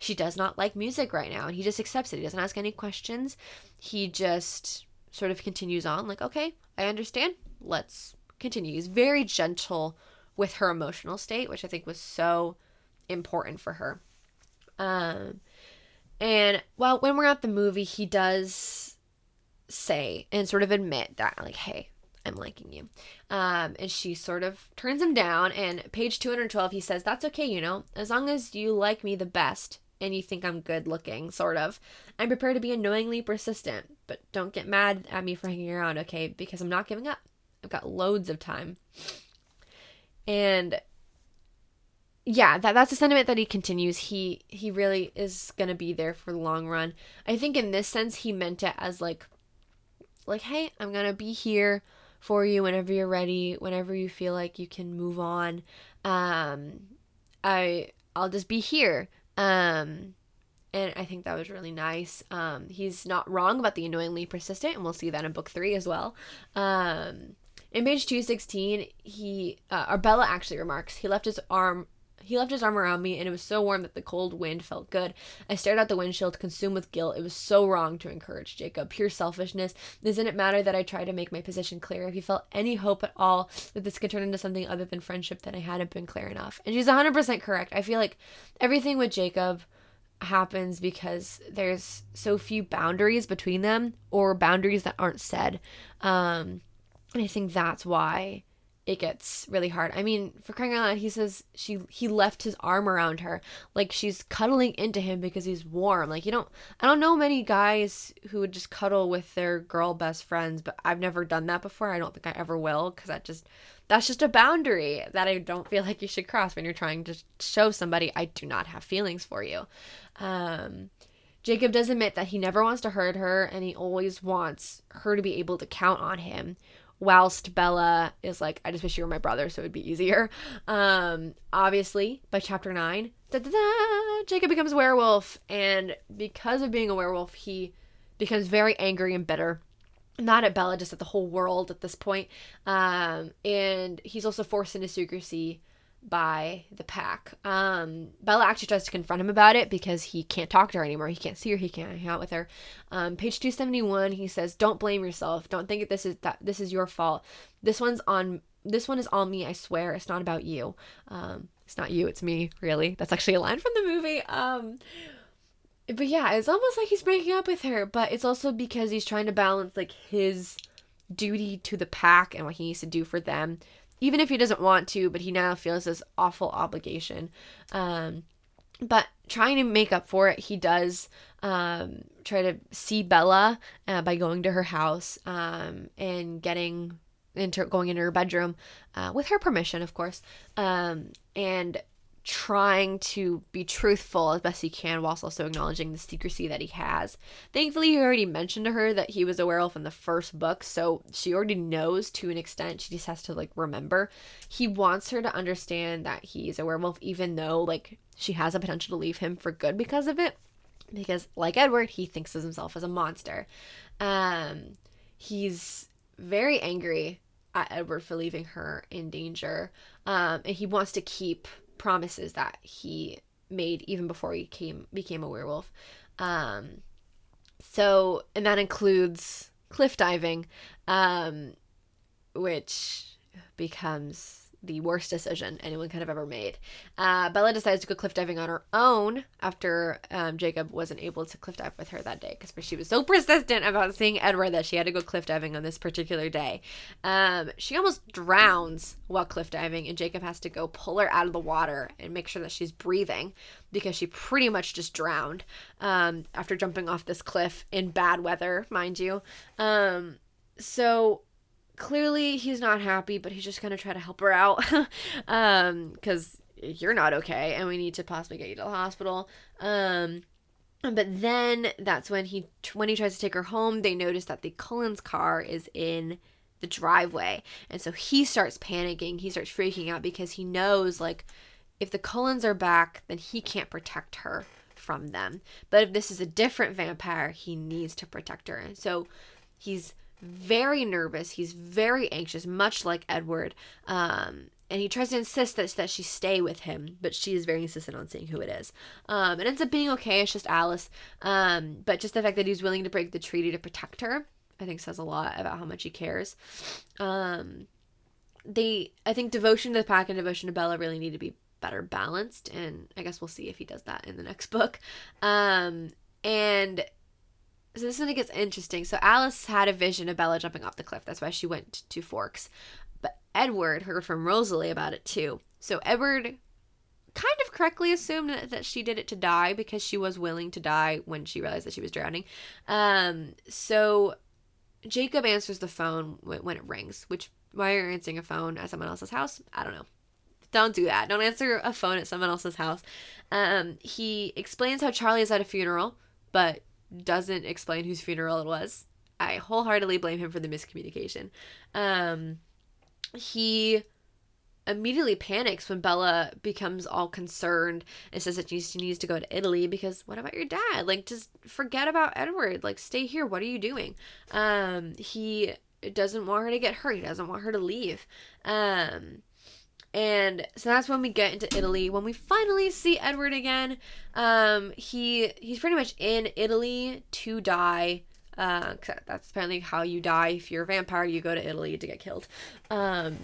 she does not like music right now, and he just accepts it. He doesn't ask any questions. He just sort of continues on, like, okay, I understand. Let's continue. He's very gentle with her emotional state, which I think was so important for her. Um, and well, when we're at the movie, he does say and sort of admit that, like, hey, I'm liking you. Um, and she sort of turns him down. And page 212, he says, That's okay, you know, as long as you like me the best and you think I'm good looking, sort of. I'm prepared to be annoyingly persistent, but don't get mad at me for hanging around, okay? Because I'm not giving up. I've got loads of time. And yeah, that that's a sentiment that he continues. He he really is gonna be there for the long run. I think in this sense he meant it as like like, hey, I'm gonna be here for you whenever you're ready, whenever you feel like you can move on. Um I I'll just be here. Um and I think that was really nice. Um, he's not wrong about the annoyingly persistent, and we'll see that in book three as well. Um, in page 216, he, uh, or Bella actually remarks, he left his arm he left his arm around me, and it was so warm that the cold wind felt good. I stared out the windshield, consumed with guilt. It was so wrong to encourage Jacob. Pure selfishness. Doesn't it matter that I tried to make my position clear? If you felt any hope at all that this could turn into something other than friendship, then I hadn't been clear enough. And she's 100% correct. I feel like everything with Jacob happens because there's so few boundaries between them or boundaries that aren't said. Um, and I think that's why it gets really hard. I mean, for crying out loud, he says she he left his arm around her, like she's cuddling into him because he's warm. Like you don't, I don't know many guys who would just cuddle with their girl best friends, but I've never done that before. I don't think I ever will because that just that's just a boundary that I don't feel like you should cross when you're trying to show somebody I do not have feelings for you. Um, Jacob does admit that he never wants to hurt her and he always wants her to be able to count on him whilst Bella is like, I just wish you were my brother so it would be easier. Um, obviously, by chapter 9, Jacob becomes a werewolf, and because of being a werewolf, he becomes very angry and bitter. Not at Bella, just at the whole world at this point. Um, and he's also forced into secrecy by the pack. Um, Bella actually tries to confront him about it because he can't talk to her anymore. He can't see her. He can't hang out with her. Um, page two seventy one. He says, "Don't blame yourself. Don't think that this is that this is your fault. This one's on. This one is on me. I swear. It's not about you. Um, it's not you. It's me. Really. That's actually a line from the movie. Um." But yeah, it's almost like he's breaking up with her, but it's also because he's trying to balance like his duty to the pack and what he needs to do for them even if he doesn't want to, but he now feels this awful obligation. Um, but trying to make up for it, he does um, try to see Bella uh, by going to her house um, and getting into going into her bedroom uh, with her permission, of course, um, and trying to be truthful as best he can whilst also acknowledging the secrecy that he has. Thankfully, he already mentioned to her that he was a werewolf in the first book, so she already knows to an extent. She just has to like remember. He wants her to understand that he's a werewolf, even though like she has a potential to leave him for good because of it. Because like Edward, he thinks of himself as a monster. Um, he's very angry at Edward for leaving her in danger. Um, and he wants to keep promises that he made even before he came became a werewolf. Um, so, and that includes cliff diving, um, which becomes the worst decision anyone could have ever made. Uh, Bella decides to go cliff diving on her own after um, Jacob wasn't able to cliff dive with her that day because she was so persistent about seeing Edward that she had to go cliff diving on this particular day. Um, she almost drowns while cliff diving, and Jacob has to go pull her out of the water and make sure that she's breathing because she pretty much just drowned um, after jumping off this cliff in bad weather, mind you. Um, so clearly he's not happy, but he's just gonna try to help her out, um, because you're not okay, and we need to possibly get you to the hospital. Um, but then that's when he when he tries to take her home, they notice that the Cullens car is in the driveway, and so he starts panicking. He starts freaking out because he knows like if the Cullens are back, then he can't protect her from them. But if this is a different vampire, he needs to protect her, and so he's very nervous. He's very anxious, much like Edward. Um, and he tries to insist that, that she stay with him, but she is very insistent on seeing who it is. Um, it ends up being okay. It's just Alice. Um, but just the fact that he's willing to break the treaty to protect her, I think says a lot about how much he cares. Um, they, I think devotion to the pack and devotion to Bella really need to be better balanced. And I guess we'll see if he does that in the next book. Um, and so this is one it gets interesting. So Alice had a vision of Bella jumping off the cliff. That's why she went to Forks. But Edward heard from Rosalie about it too. So Edward kind of correctly assumed that, that she did it to die because she was willing to die when she realized that she was drowning. Um, so Jacob answers the phone when, when it rings, which why are you're answering a phone at someone else's house, I don't know. Don't do that. Don't answer a phone at someone else's house. Um, he explains how Charlie is at a funeral, but doesn't explain whose funeral it was. I wholeheartedly blame him for the miscommunication. Um, he immediately panics when Bella becomes all concerned and says that she needs to go to Italy because what about your dad? Like, just forget about Edward. Like, stay here. What are you doing? Um, he doesn't want her to get hurt. He doesn't want her to leave. Um, and so that's when we get into Italy. When we finally see Edward again, um, he he's pretty much in Italy to die. Uh, that's apparently how you die if you're a vampire. You go to Italy to get killed. Um,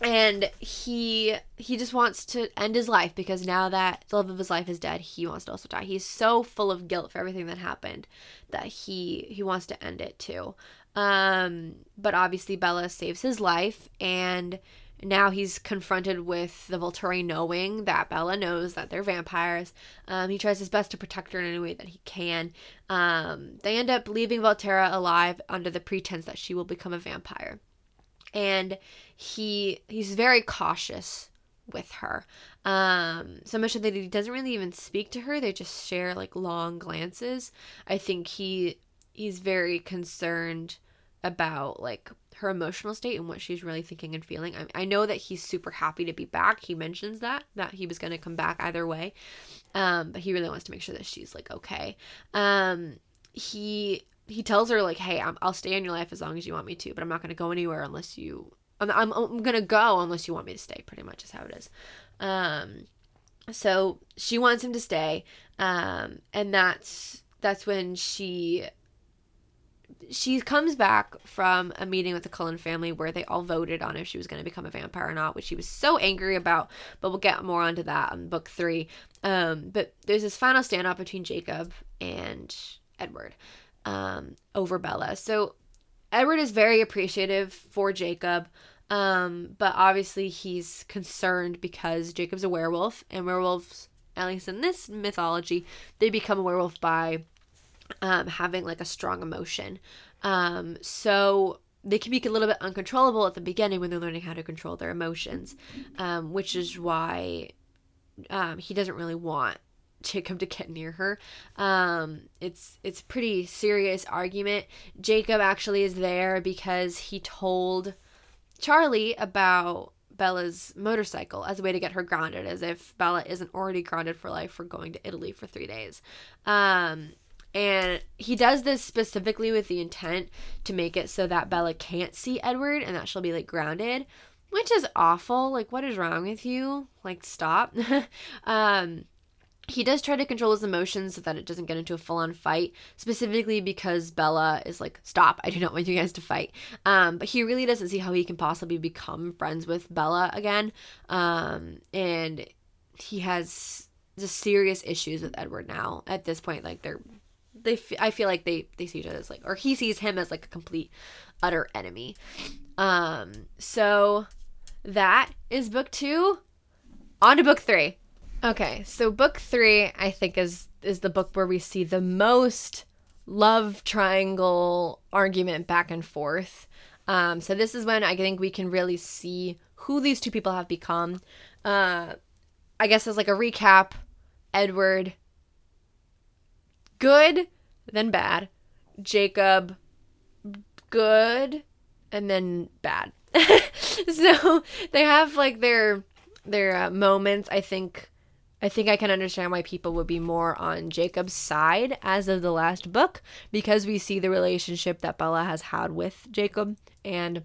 and he he just wants to end his life because now that the love of his life is dead, he wants to also die. He's so full of guilt for everything that happened that he he wants to end it too. Um, but obviously Bella saves his life and now he's confronted with the Volturi knowing that Bella knows that they're vampires. Um, he tries his best to protect her in any way that he can. Um, they end up leaving Volterra alive under the pretense that she will become a vampire. And he he's very cautious with her. Um, so much that he doesn't really even speak to her. They just share like long glances. I think he he's very concerned about like her emotional state and what she's really thinking and feeling. I, I know that he's super happy to be back. He mentions that that he was going to come back either way, um, but he really wants to make sure that she's like okay. Um, he he tells her like, "Hey, i will stay in your life as long as you want me to, but I'm not going to go anywhere unless you. I'm, I'm I'm gonna go unless you want me to stay. Pretty much is how it is." Um, so she wants him to stay, um, and that's that's when she she comes back from a meeting with the Cullen family where they all voted on if she was going to become a vampire or not, which she was so angry about. But we'll get more onto that in book three. Um, but there's this final standoff between Jacob and Edward um, over Bella. So Edward is very appreciative for Jacob. Um, but obviously he's concerned because Jacob's a werewolf, and werewolves, at least in this mythology, they become a werewolf by um, having like a strong emotion. Um, so they can be a little bit uncontrollable at the beginning when they're learning how to control their emotions, um, which is why um, he doesn't really want Jacob to get near her. Um, it's it's a pretty serious argument. Jacob actually is there because he told Charlie about Bella's motorcycle as a way to get her grounded, as if Bella isn't already grounded for life for going to Italy for three days. Um, And he does this specifically with the intent to make it so that Bella can't see Edward and that she'll be like grounded, which is awful. Like, what is wrong with you? Like, stop. um, he does try to control his emotions so that it doesn't get into a full-on fight specifically because bella is like stop i do not want you guys to fight um, but he really doesn't see how he can possibly become friends with bella again um, and he has just serious issues with edward now at this point like they're they f- i feel like they they see each other as like or he sees him as like a complete utter enemy um so that is book two on to book three Okay, so book three, I think, is is the book where we see the most love triangle argument back and forth. Um, so this is when I think we can really see who these two people have become. Uh, I guess as like a recap, Edward, good, then bad. Jacob, good, and then bad. so they have like their their uh, moments. I think I think I can understand why people would be more on Jacob's side as of the last book because we see the relationship that Bella has had with Jacob and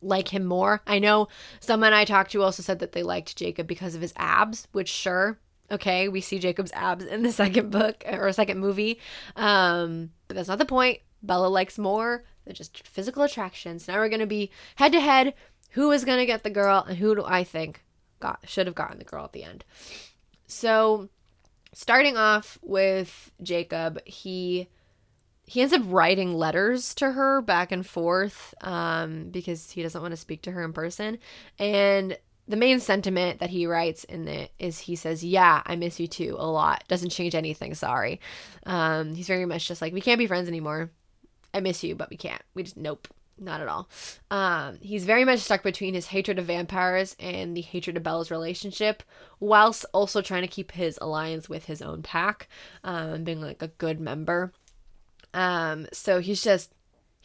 like him more. I know someone I talked to also said that they liked Jacob because of his abs, which sure, okay, we see Jacob's abs in the second book or second movie. Um, but that's not the point. Bella likes more than just physical attractions. Now we're going to be head to head. Who is going to get the girl and who do I think got should have gotten the girl at the end? So, starting off with Jacob, he he ends up writing letters to her back and forth um, because he doesn't want to speak to her in person. And the main sentiment that he writes in it is he says, "Yeah, I miss you too a lot. Doesn't change anything. Sorry." Um, he's very much just like, "We can't be friends anymore. I miss you, but we can't. We just nope." not at all. Um, he's very much stuck between his hatred of vampires and the hatred of Bella's relationship, whilst also trying to keep his alliance with his own pack, um, being like a good member. Um, so he's just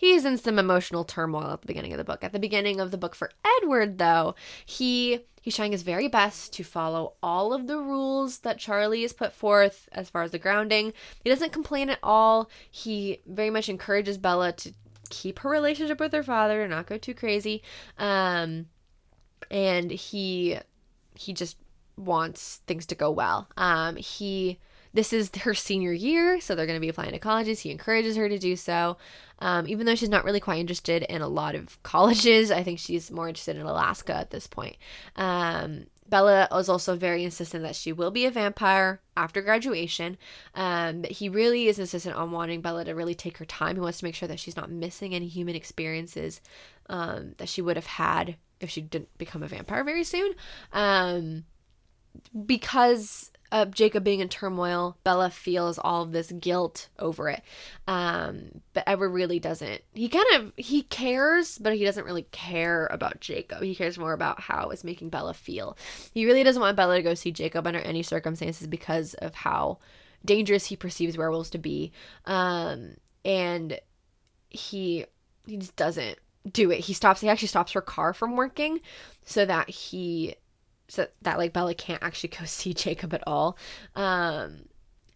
he's in some emotional turmoil at the beginning of the book. At the beginning of the book for Edward, though, he he's trying his very best to follow all of the rules that Charlie has put forth as far as the grounding. He doesn't complain at all. He very much encourages Bella to keep her relationship with her father, and not go too crazy. Um, and he he just wants things to go well. Um, he this is her senior year, so they're going to be applying to colleges. He encourages her to do so, um, even though she's not really quite interested in a lot of colleges. I think she's more interested in Alaska at this point. Um, Bella is also very insistent that she will be a vampire after graduation. Um, he really is insistent on wanting Bella to really take her time. He wants to make sure that she's not missing any human experiences um, that she would have had if she didn't become a vampire very soon. Um, because uh, Jacob being in turmoil, Bella feels all of this guilt over it. Um, but Edward really doesn't. He kind of he cares, but he doesn't really care about Jacob. He cares more about how it's making Bella feel. He really doesn't want Bella to go see Jacob under any circumstances because of how dangerous he perceives werewolves to be. Um, and he he just doesn't do it. He stops. He actually stops her car from working so that he so that like Bella can't actually go see Jacob at all. Um,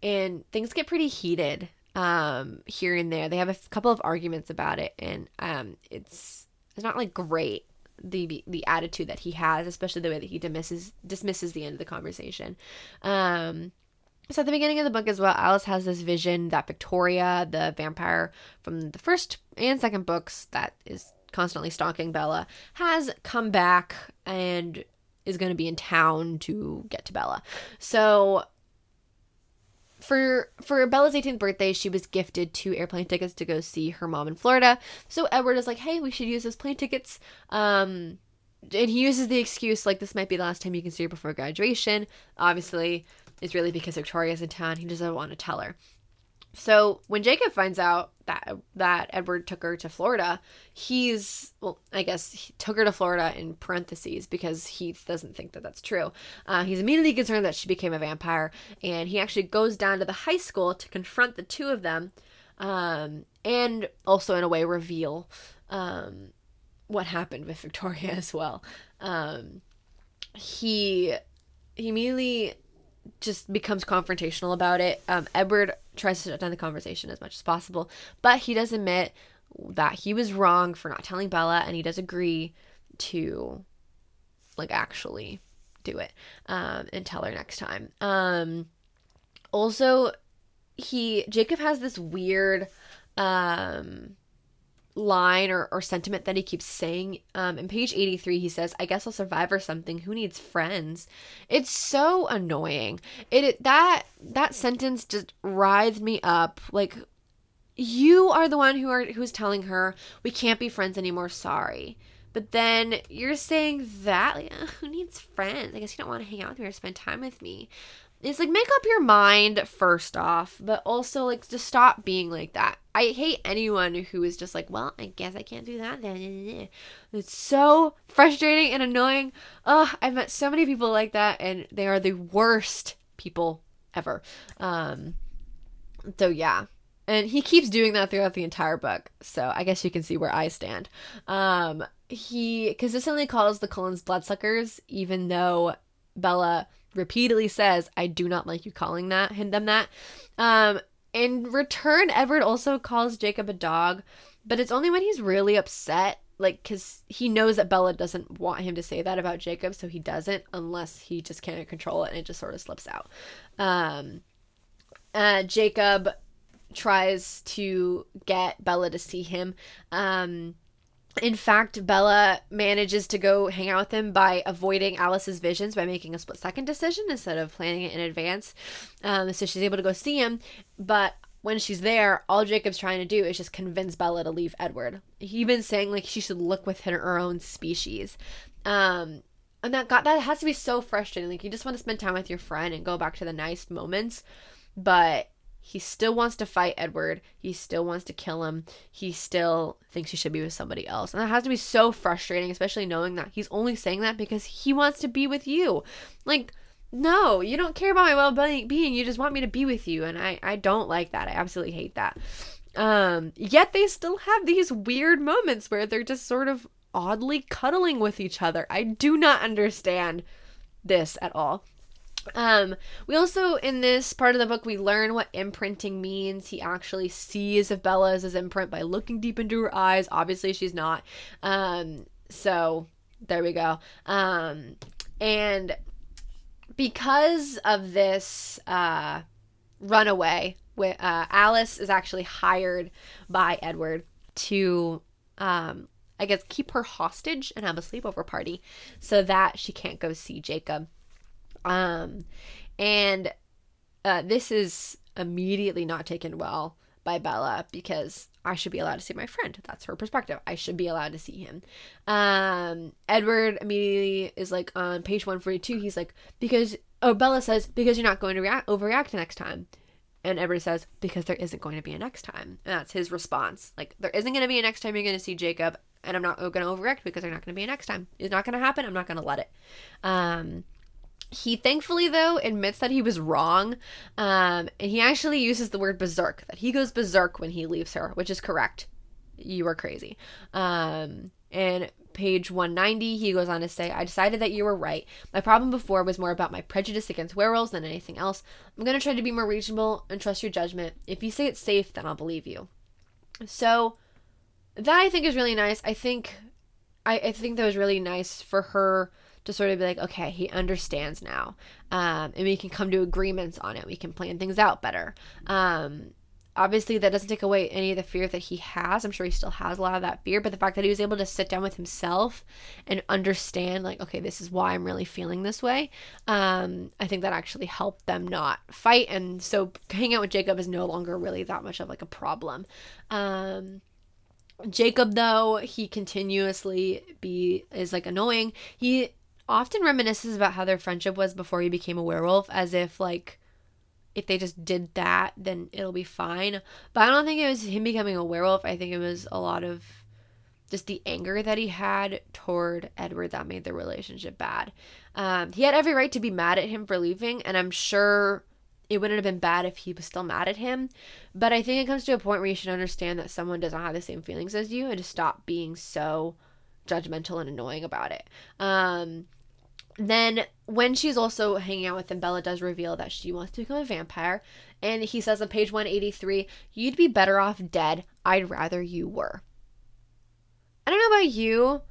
and things get pretty heated um, here and there. They have a couple of arguments about it, and um, it's it's not like great the the attitude that he has, especially the way that he dismisses dismisses the end of the conversation. Um, so at the beginning of the book as well, Alice has this vision that Victoria, the vampire from the first and second books that is constantly stalking Bella, has come back and is going to be in town to get to Bella. So for for Bella's 18th birthday, she was gifted two airplane tickets to go see her mom in Florida. So Edward is like, "Hey, we should use those plane tickets." Um and he uses the excuse like this might be the last time you can see her before graduation. Obviously, it's really because Victoria's in town. He doesn't want to tell her. So when Jacob finds out that that Edward took her to Florida, he's well, I guess he took her to Florida in parentheses because he doesn't think that that's true. Uh, he's immediately concerned that she became a vampire, and he actually goes down to the high school to confront the two of them, um, and also in a way reveal um, what happened with Victoria as well. Um, he he immediately just becomes confrontational about it. Um, Edward tries to shut down the conversation as much as possible, but he does admit that he was wrong for not telling Bella, and he does agree to like actually do it um, and tell her next time. Um, also, he Jacob has this weird um line or, or sentiment that he keeps saying. Um, in page 83, he says, I guess I'll survive or something. Who needs friends? It's so annoying. It, it that that sentence just writhed me up. Like you are the one who are who's telling her we can't be friends anymore, sorry. But then you're saying that like, who needs friends? I guess you don't want to hang out with me or spend time with me it's like make up your mind first off, but also like just stop being like that. I hate anyone who is just like, well, I guess I can't do that then. It's so frustrating and annoying. Ugh, I've met so many people like that, and they are the worst people ever. Um, so yeah, and he keeps doing that throughout the entire book. So I guess you can see where I stand. Um, he consistently calls the Cullens bloodsuckers, even though Bella repeatedly says, I do not like you calling that them that. Um, in return, Edward also calls Jacob a dog, but it's only when he's really upset, like because he knows that Bella doesn't want him to say that about Jacob, so he doesn't unless he just can't control it and it just sort of slips out. Um, uh, Jacob tries to get Bella to see him. Um, in fact, Bella manages to go hang out with him by avoiding Alice's visions by making a split second decision instead of planning it in advance. Um, so she's able to go see him. But when she's there, all Jacob's trying to do is just convince Bella to leave Edward. He been saying like she should look within her own species. Um, and that got that has to be so frustrating. Like you just want to spend time with your friend and go back to the nice moments, but he still wants to fight Edward. He still wants to kill him. He still thinks he should be with somebody else. And that has to be so frustrating, especially knowing that he's only saying that because he wants to be with you. Like, no, you don't care about my well being. You just want me to be with you. And I, I don't like that. I absolutely hate that. Um, yet they still have these weird moments where they're just sort of oddly cuddling with each other. I do not understand this at all. Um, we also in this part of the book we learn what imprinting means. He actually sees if Bella is his imprint by looking deep into her eyes. Obviously, she's not. Um, so there we go. Um, and because of this uh, runaway, with uh, Alice is actually hired by Edward to, um, I guess, keep her hostage and have a sleepover party so that she can't go see Jacob. Um, and uh, this is immediately not taken well by Bella because I should be allowed to see my friend. That's her perspective. I should be allowed to see him. Um, Edward immediately is like on page 142, he's like, because, oh, Bella says, because you're not going to react, overreact next time. And Edward says, because there isn't going to be a next time. And that's his response. Like, there isn't going to be a next time you're going to see Jacob, and I'm not going to overreact because there's not going to be a next time. It's not going to happen. I'm not going to let it. Um, he thankfully, though, admits that he was wrong. Um, and he actually uses the word berserk, that he goes berserk when he leaves her, which is correct. You are crazy. Um, and page 190, he goes on to say, I decided that you were right. My problem before was more about my prejudice against werewolves than anything else. I'm going to try to be more reasonable and trust your judgment. If you say it's safe, then I'll believe you. So, that I think is really nice. I think. I, I think that was really nice for her to sort of be like, okay, he understands now. Um, and we can come to agreements on it. We can plan things out better. Um, obviously, that doesn't take away any of the fear that he has. I'm sure he still has a lot of that fear, but the fact that he was able to sit down with himself and understand, like, okay, this is why I'm really feeling this way, um, I think that actually helped them not fight. And so hanging out with Jacob is no longer really that much of like a problem. Um, Jacob though he continuously be is like annoying. He often reminisces about how their friendship was before he became a werewolf, as if like if they just did that, then it'll be fine. But I don't think it was him becoming a werewolf. I think it was a lot of just the anger that he had toward Edward that made the relationship bad. Um, he had every right to be mad at him for leaving, and I'm sure it wouldn't have been bad if he was still mad at him. But I think it comes to a point where you should understand that someone doesn't have the same feelings as you and to stop being so judgmental and annoying about it. Um, then when she's also hanging out with him, Bella does reveal that she wants to become a vampire. And he says on page 183, You'd be better off dead. I'd rather you were. I don't know about you,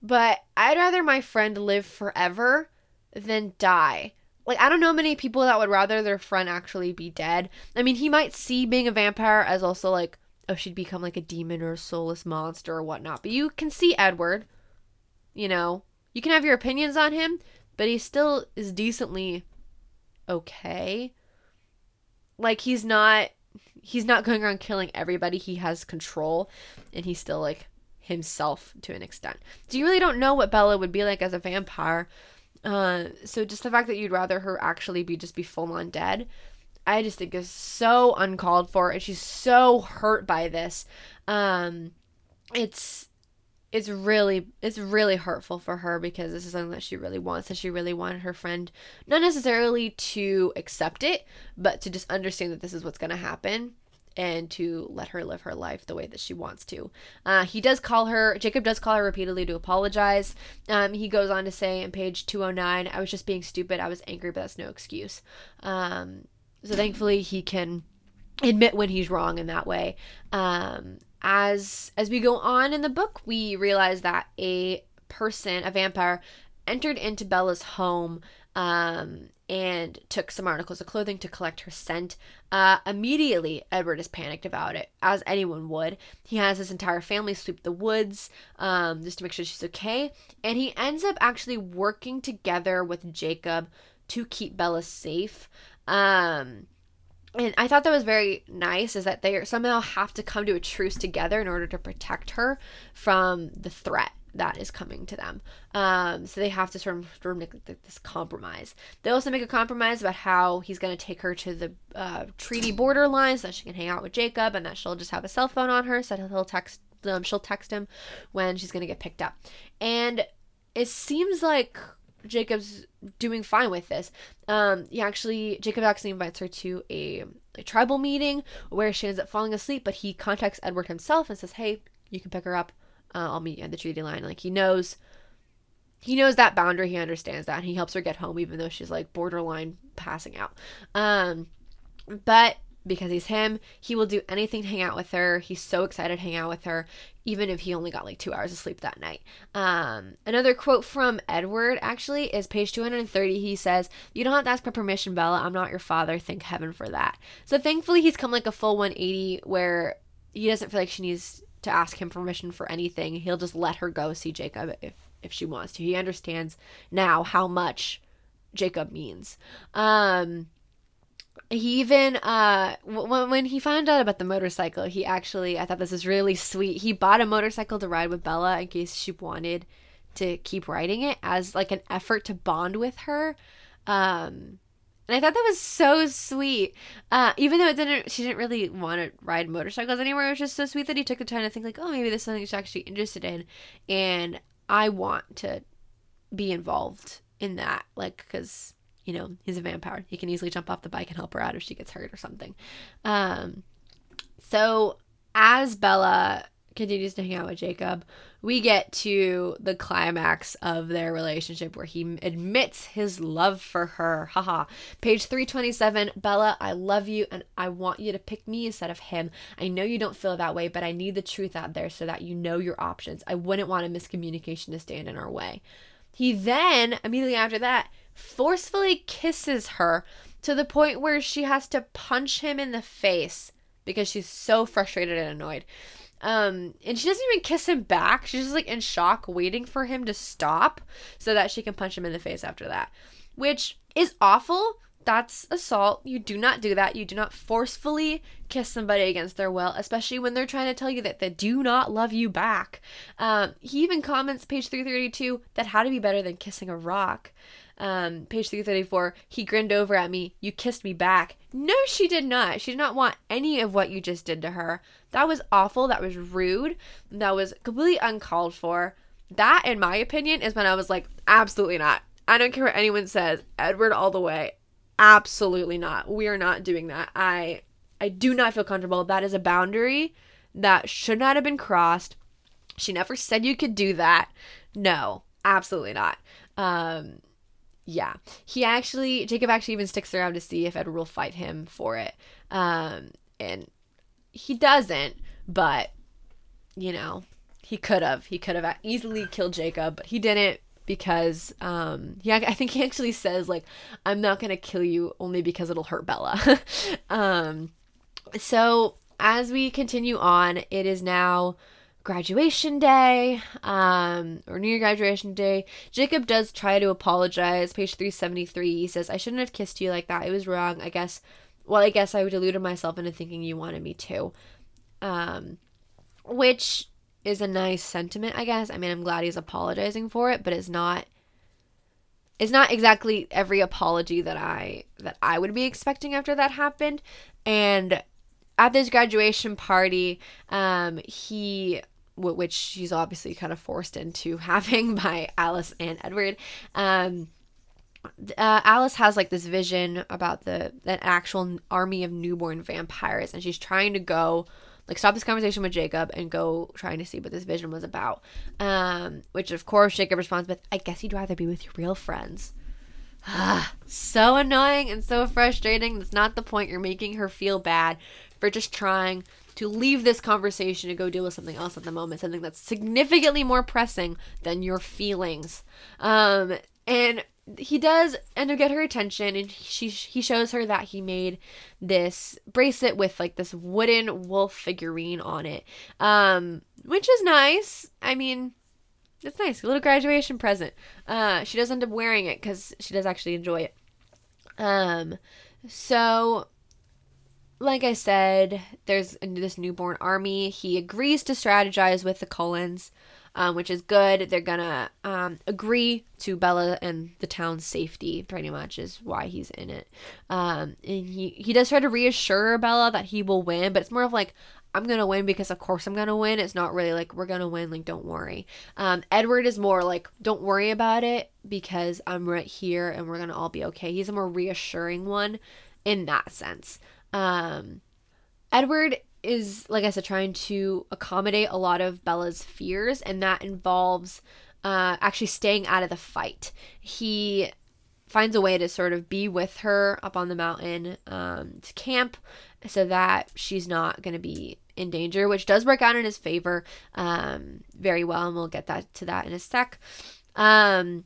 but I'd rather my friend live forever than die. Like, I don't know many people that would rather their friend actually be dead. I mean, he might see being a vampire as also like, oh, she'd become like a demon or a soulless monster or whatnot. But you can see Edward, you know, you can have your opinions on him, but he still is decently okay. Like he's not he's not going around killing everybody. He has control and he's still like himself to an extent. So you really don't know what Bella would be like as a vampire. Uh, so just the fact that you'd rather her actually be just be full on dead, I just think is so uncalled for, and she's so hurt by this. Um, it's it's really it's really hurtful for her because this is something that she really wants and she really wanted her friend not necessarily to accept it but to just understand that this is what's going to happen and to let her live her life the way that she wants to. Uh, he does call her jacob does call her repeatedly to apologize. Um, he goes on to say in page 209 i was just being stupid. I was angry but that's no excuse. Um, so thankfully he can admit when he's wrong in that way. Um, as as we go on in the book, we realize that a person, a vampire, entered into Bella's home um, and took some articles of clothing to collect her scent. Uh, immediately, Edward is panicked about it, as anyone would. He has his entire family sweep the woods um, just to make sure she's okay, and he ends up actually working together with Jacob to keep Bella safe. Um, and I thought that was very nice is that they somehow have to come to a truce together in order to protect her from the threat that is coming to them. Um, so they have to sort of, make this compromise. They also make a compromise about how he's going to take her to the uh, treaty borderline so that she can hang out with Jacob and that she'll just have a cell phone on her so that he'll text um, she'll text him when she's going to get picked up. And it seems like Jacob's doing fine with this. Um, he actually Jacob actually invites her to a, a tribal meeting where she ends up falling asleep, but he contacts Edward himself and says, "Hey, you can pick her up. Uh, I'll meet you at the treaty line." Like he knows, he knows that boundary. He understands that, he helps her get home, even though she's like borderline passing out. Um, but because he's him. He will do anything to hang out with her. He's so excited to hang out with her, even if he only got like two hours of sleep that night. Um, another quote from Edward actually is page 230. He says, You don't have to ask for permission, Bella. I'm not your father. Thank heaven for that. So thankfully, he's come like a full 180 where he doesn't feel like she needs to ask him permission for anything. He'll just let her go see Jacob if, if she wants to. He understands now how much Jacob means. Um, he even uh when, when he found out about the motorcycle he actually i thought this was really sweet he bought a motorcycle to ride with bella in case she wanted to keep riding it as like an effort to bond with her um and I thought that was so sweet. Uh, even though it didn't, she didn't really want to ride motorcycles anymore. It was just so sweet that he took the time to think like, oh, maybe this is something she's actually interested in, and I want to be involved in that. Like, because you know, he's a vampire. He can easily jump off the bike and help her out if she gets hurt or something. Um, so as Bella continues to hang out with Jacob, we get to the climax of their relationship where he admits his love for her. Haha. Page 327 Bella, I love you and I want you to pick me instead of him. I know you don't feel that way, but I need the truth out there so that you know your options. I wouldn't want a miscommunication to stand in our way. He then, immediately after that, forcefully kisses her to the point where she has to punch him in the face because she's so frustrated and annoyed. Um, and she doesn't even kiss him back. She's just like in shock, waiting for him to stop so that she can punch him in the face after that, which is awful. That's assault. You do not do that. You do not forcefully kiss somebody against their will, especially when they're trying to tell you that they do not love you back. Um, he even comments, page 332, that how to be better than kissing a rock. Um, page 334, he grinned over at me. You kissed me back. No, she did not. She did not want any of what you just did to her. That was awful. That was rude. That was completely uncalled for. That, in my opinion, is when I was like, absolutely not. I don't care what anyone says. Edward all the way. Absolutely not. We are not doing that. I I do not feel comfortable. That is a boundary that should not have been crossed. She never said you could do that. No, absolutely not. Um, yeah, he actually Jacob actually even sticks around to see if Edward will fight him for it. Um, and he doesn't, but you know, he could have. He could have easily killed Jacob, but he didn't because um yeah I think he actually says like I'm not to kill you only because it'll hurt Bella. um so as we continue on, it is now graduation day um or near graduation day. Jacob does try to apologize. Page 373 he says i shouldn't have kissed you like that. It was wrong. I guess well i guess i deluded myself into thinking you wanted me to. Um which is a nice sentiment i guess. I mean i'm glad he's apologizing for it but it's not it's not exactly every apology that i that i would be expecting after that happened. And at this graduation party, um, he which she's obviously kind of forced into having by Alice and Edward. Um, uh, Alice has like this vision about the an actual army of newborn vampires, and she's trying to go like stop this conversation with Jacob and go trying to see what this vision was about. Um, which of course Jacob responds with, "I guess you'd rather be with your real friends." So annoying and so frustrating. That's not the point. You're making her feel bad for just trying to leave this conversation to go deal with something else at the moment, something that's significantly more pressing than your feelings. Um, and he does end up get her attention, and she he shows her that he made this bracelet with like this wooden wolf figurine on it, um, which is nice. I mean, it's nice, a little graduation present. Uh, she does end up wearing it because she does actually enjoy it. Um, so like I said, there's this newborn army. He agrees to strategize with the Cullens, um, which is good. They're gonna um, agree to Bella and the town's safety. Pretty much is why he's in it. Um, and he he does try to reassure Bella that he will win, but it's more of like I'm gonna win because of course I'm gonna win. It's not really like we're gonna win. Like don't worry. Um, Edward is more like don't worry about it because I'm right here and we're gonna all be okay. He's a more reassuring one in that sense. Um, Edward is, like I said, trying to accommodate a lot of Bella's fears, and that involves uh, actually staying out of the fight. He finds a way to sort of be with her up on the mountain um, to camp so that she's not going to be in danger, which does work out in his favor um, very well, and we'll get that to that in a sec. Um,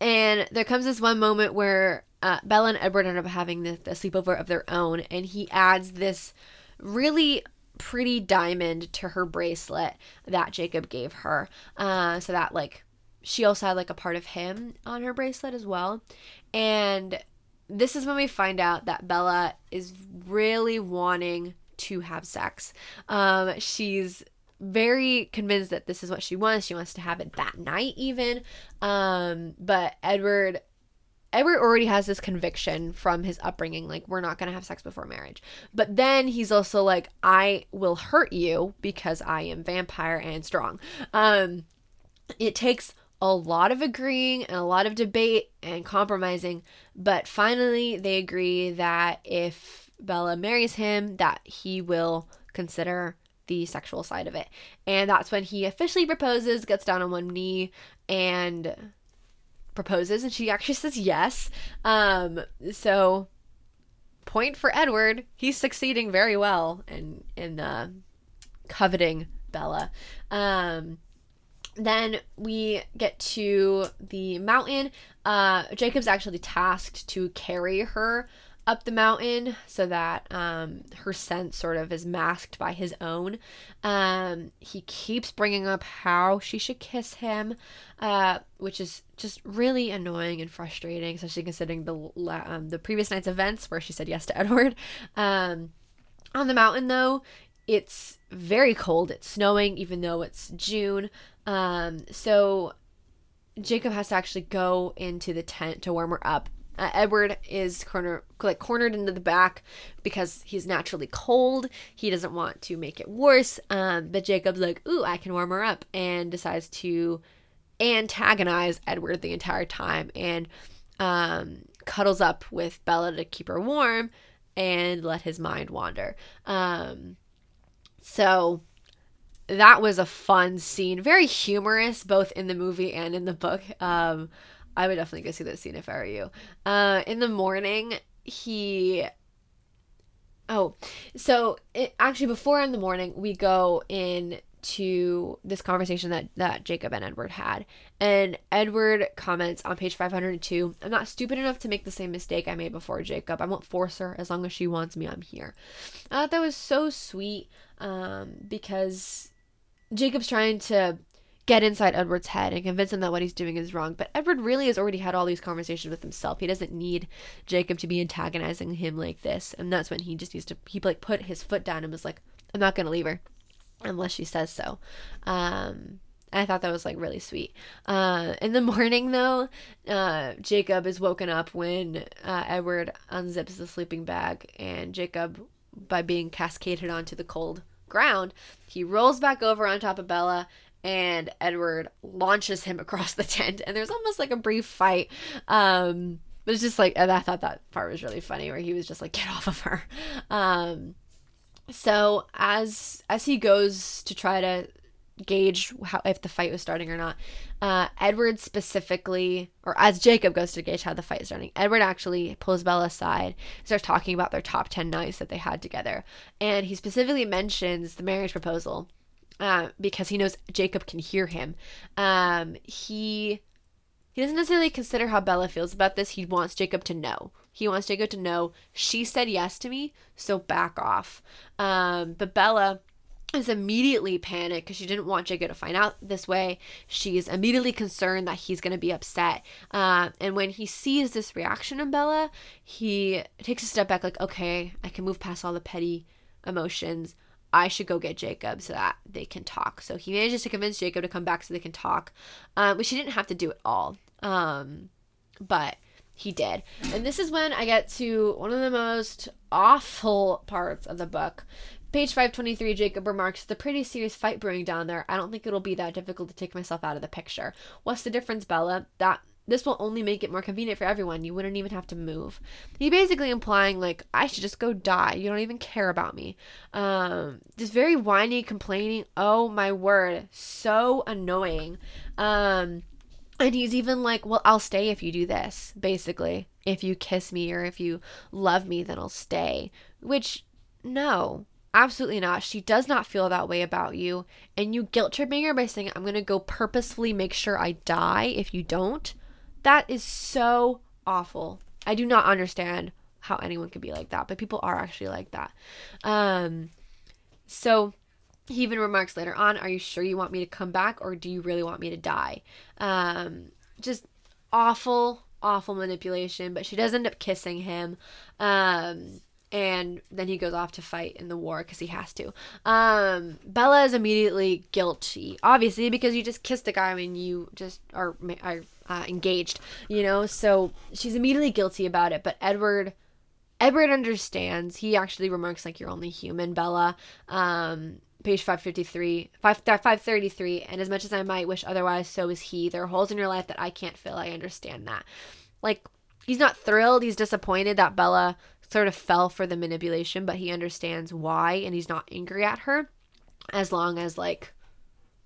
and there comes this one moment where uh, Bella and Edward end up having the, sleepover of their own, and he adds this really pretty diamond to her bracelet that Jacob gave her. Uh, so that like she also had like a part of him on her bracelet as well. And this is when we find out that Bella is really wanting to have sex. Um, she's very convinced that this is what she wants. She wants to have it that night, even. Um, but Edward Edward already has this conviction from his upbringing, like, we're not going to have sex before marriage. But then he's also like, I will hurt you because I am vampire and strong. Um, it takes a lot of agreeing and a lot of debate and compromising, but finally they agree that if Bella marries him, that he will consider the sexual side of it. And that's when he officially proposes, gets down on one knee, and proposes and she actually says yes. Um, so point for Edward. He's succeeding very well in in uh, coveting Bella. Um, then we get to the mountain. Uh, Jacob's actually tasked to carry her up the mountain so that um, her scent sort of is masked by his own. Um, he keeps bringing up how she should kiss him, uh, which is just really annoying and frustrating, especially considering the um, the previous night's events where she said yes to Edward. Um, on the mountain, though, it's very cold. It's snowing, even though it's June. Um, so Jacob has to actually go into the tent to warm her up uh, Edward is corner like cornered into the back because he's naturally cold. He doesn't want to make it worse. Um, but Jacob's like, "Ooh, I can warm her up," and decides to antagonize Edward the entire time and um, cuddles up with Bella to keep her warm and let his mind wander. Um, so that was a fun scene, very humorous, both in the movie and in the book. Um, I would definitely go see that scene if I were you. Uh, in the morning, he. Oh, so it, actually, before in the morning, we go in to this conversation that that Jacob and Edward had. And Edward comments on page 502, I'm not stupid enough to make the same mistake I made before Jacob. I won't force her as long as she wants me, I'm here. I thought that was so sweet um, because Jacob's trying to get inside Edward's head and convince him that what he's doing is wrong. But Edward really has already had all these conversations with himself. He doesn't need Jacob to be antagonizing him like this. And that's when he just needs to he like put his foot down and was like, I'm not gonna leave her unless she says so. Um, I thought that was like really sweet. Uh, in the morning, though, uh, Jacob is woken up when uh, Edward unzips the sleeping bag, and Jacob, by being cascaded onto the cold ground, he rolls back over on top of Bella, and Edward launches him across the tent, and there's almost like a brief fight. Um, but it's just like, and I thought that part was really funny, where he was just like, "Get off of her." Um, so as as he goes to try to gauge how if the fight was starting or not, uh, Edward specifically, or as Jacob goes to gauge how the fight is starting, Edward actually pulls Bella aside, starts talking about their top ten nights that they had together, and he specifically mentions the marriage proposal. Uh, because he knows Jacob can hear him. Um, he he doesn't necessarily consider how Bella feels about this. He wants Jacob to know. He wants Jacob to know she said yes to me, so back off. Um, but Bella is immediately panicked because she didn't want Jacob to find out this way. She's immediately concerned that he's going to be upset. Uh, and when he sees this reaction in Bella, he takes a step back, like, okay, I can move past all the petty emotions. I should go get Jacob so that they can talk. So he manages to convince Jacob to come back so they can talk, uh, which he didn't have to do at all. Um, but he did. And this is when I get to one of the most awful parts of the book. Page 523, Jacob remarks, The pretty serious fight brewing down there. I don't think it'll be that difficult to take myself out of the picture. What's the difference, Bella? That this will only make it more convenient for everyone. You wouldn't even have to move. He basically implying like I should just go die. You don't even care about me. Um, just very whiny, complaining. Oh my word, so annoying. Um, and he's even like, well, I'll stay if you do this. Basically, if you kiss me or if you love me, then I'll stay. Which, no, Absolutely not. She does not feel that way about you. And you guilt tripping her by saying, I'm going to go purposefully make sure I die if you don't. That is so awful. I do not understand how anyone could be like that, but people are actually like that. Um, so he even remarks later on, "Are you sure you want me to come back, or do you really want me to die?" Um, just awful, awful manipulation. But she does end up kissing him. Um, and then he goes off to fight in the war because he has to. Um, Bella is immediately guilty, obviously, because you just kissed a guy when you just are, are uh, engaged, you know. So she's immediately guilty about it. But Edward, Edward understands. He actually remarks like, "You're only human, Bella." Um, page 553 5, 533 and as much as i might wish otherwise so is he there are holes in your life that i can't fill i understand that like he's not thrilled he's disappointed that bella sort of fell for the manipulation, but he understands why and he's not angry at her as long as like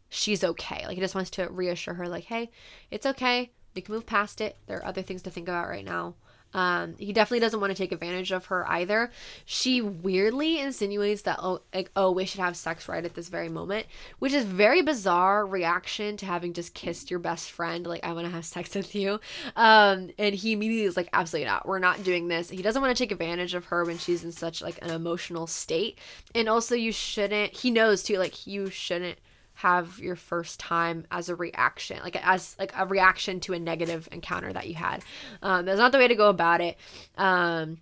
she's okay. Like he just wants to reassure her like, "Hey, it's okay. We can move past it. There are other things to think about right now." Um, he definitely doesn't want to take advantage of her either. She weirdly insinuates that oh, like oh, we should have sex right at this very moment, which is very bizarre reaction to having just kissed your best friend. Like I want to have sex with you, um, and he immediately is like, absolutely not. We're not doing this. He doesn't want to take advantage of her when she's in such like an emotional state, and also you shouldn't. He knows too, like you shouldn't have your first time as a reaction like as like a reaction to a negative encounter that you had. Um, that's not the way to go about it. Um,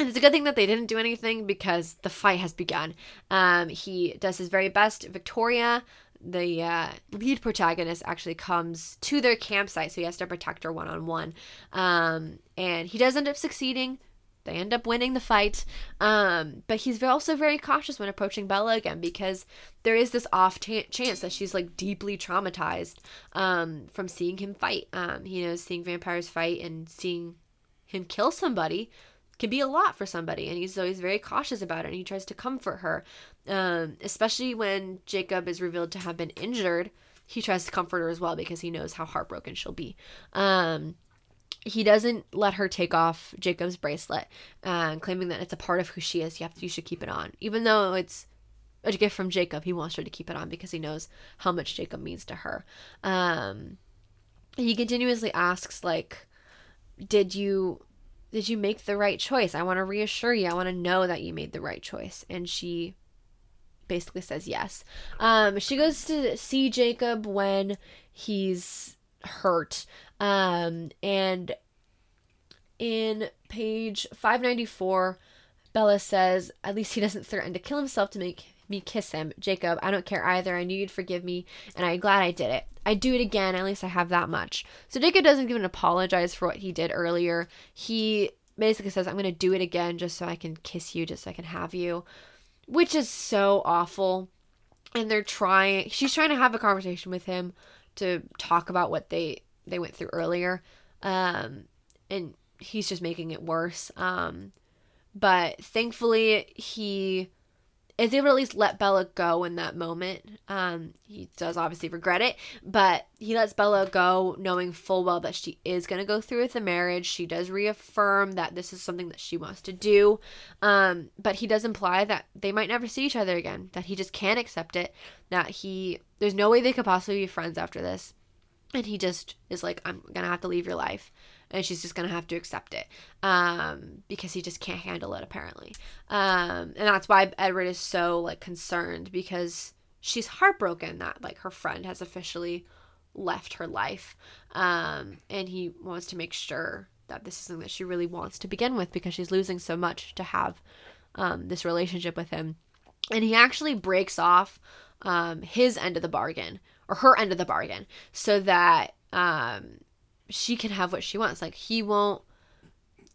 and it's a good thing that they didn't do anything because the fight has begun. Um, he does his very best. Victoria the uh, lead protagonist actually comes to their campsite so he has to protect her one-on-one. Um, and he does end up succeeding they end up winning the fight. Um, but he's also very cautious when approaching Bella again because there is this off t- chance that she's like deeply traumatized um, from seeing him fight. Um, you know, seeing vampires fight and seeing him kill somebody can be a lot for somebody and he's always very cautious about it and he tries to comfort her Um, especially when Jacob is revealed to have been injured, he tries to comfort her as well because he knows how heartbroken she'll be. Um, he doesn't let her take off Jacob's bracelet, uh, claiming that it's a part of who she is. You have to, you should keep it on, even though it's a gift from Jacob. He wants her to keep it on because he knows how much Jacob means to her. Um, he continuously asks, like, "Did you, did you make the right choice? I want to reassure you. I want to know that you made the right choice." And she basically says yes. Um, she goes to see Jacob when he's hurt. Um, and in page 594, Bella says, At least he doesn't threaten to kill himself to make me kiss him. Jacob, I don't care either. I knew you'd forgive me, and I'm glad I did it. I'd do it again. At least I have that much. So Jacob doesn't even apologize for what he did earlier. He basically says, I'm going to do it again just so I can kiss you, just so I can have you, which is so awful. And they're trying, she's trying to have a conversation with him to talk about what they they went through earlier um and he's just making it worse um but thankfully he is able to at least let Bella go in that moment. Um, he does obviously regret it, but he lets Bella go knowing full well that she is going to go through with the marriage. She does reaffirm that this is something that she wants to do, um, but he does imply that they might never see each other again, that he just can't accept it, that he, there's no way they could possibly be friends after this. And he just is like, I'm to have to leave your life. And she's just gonna have to accept it um, because he just can't handle it apparently. Um, and that's why edward is so like concerned because she's heartbroken that like her friend has officially left her life um, and he wants to make sure that this is something that she really wants to begin with because she's losing so much to have um, this relationship with him. And he actually breaks off um, his end of the bargain or her end of the bargain so that um, she can have what she wants. Like he won't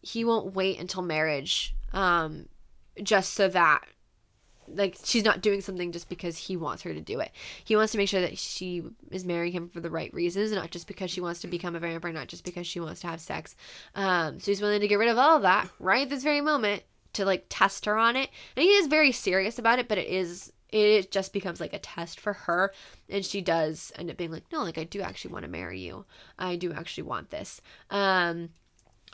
he won't wait until marriage um just so that like she's not doing something just because he wants her to do it. He wants to make sure that she is marrying him for the right reasons, not just because she wants to become a vampire, not just because she wants to have sex. Um, so he's willing to get rid of all of that right at this very moment to like test her on it. And he is very serious about it, but it is it just becomes like a test for her. And she does end up being like no like i do actually want to marry you. I do actually want this. Um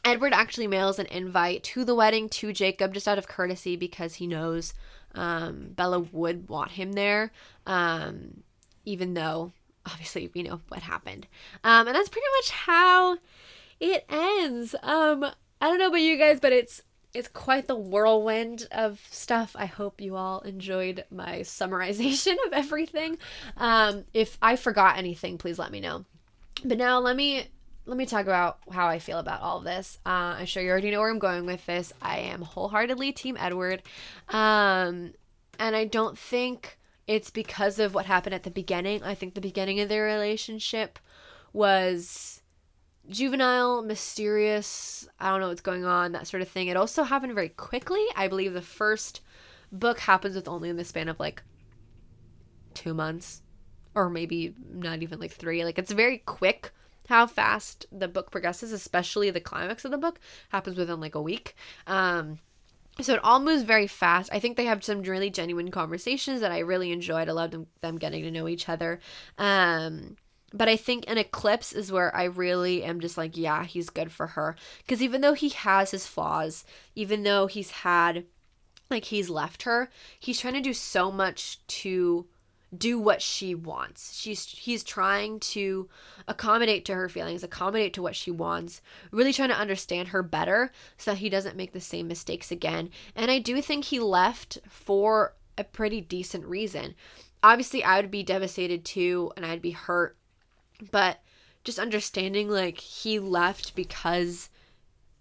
edward actually mails an invite to the wedding to jacob just out of courtesy because he knows um bella would want him there um even though obviously we know what happened. Um and that's pretty much how it ends. Um i don't know about you guys but it's it's quite the whirlwind of stuff. I hope you all enjoyed my summarization of everything. Um, if I forgot anything, please let me know. But now let me let me talk about how I feel about all this. Uh, I'm sure you already know where I'm going with this. I am wholeheartedly Team Edward, um, and I don't think it's because of what happened at the beginning. I think the beginning of their relationship was juvenile, mysterious, I don't know what's going on, that sort of thing. It also happened very quickly. I believe the first book happens with only in the span of like two months or maybe not even like three. Like it's very quick how fast the book progresses, especially the climax of the book happens within like a week. Um, so it all moves very fast. I think they have some really genuine conversations that I really enjoyed. I loved them, them getting to know each other. Um, but I think an eclipse is where I really am just like, yeah, he's good for her. Because even though he has his flaws, even though he's had, like, he's left her, he's trying to do so much to do what she wants. She's he's trying to accommodate to her feelings, accommodate to what she wants, really trying to understand her better so that he doesn't make the same mistakes again. And I do think he left for a pretty decent reason. Obviously, I would be devastated too and I'd be hurt but just understanding like he left because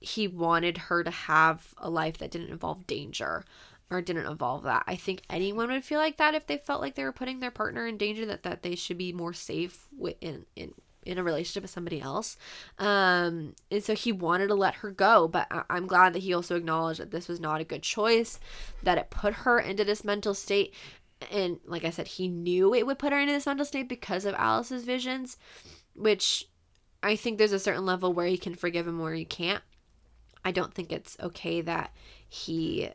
he wanted her to have a life that didn't involve danger or didn't involve that. I think anyone would feel like that if they felt like they were putting their partner in danger that that they should be more safe in in in a relationship with somebody else. Um and so he wanted to let her go, but I- I'm glad that he also acknowledged that this was not a good choice, that it put her into this mental state and like I said, he knew it would put her into this mental state because of Alice's visions, which I think there's a certain level where you can forgive him where you can't. I don't think it's okay that he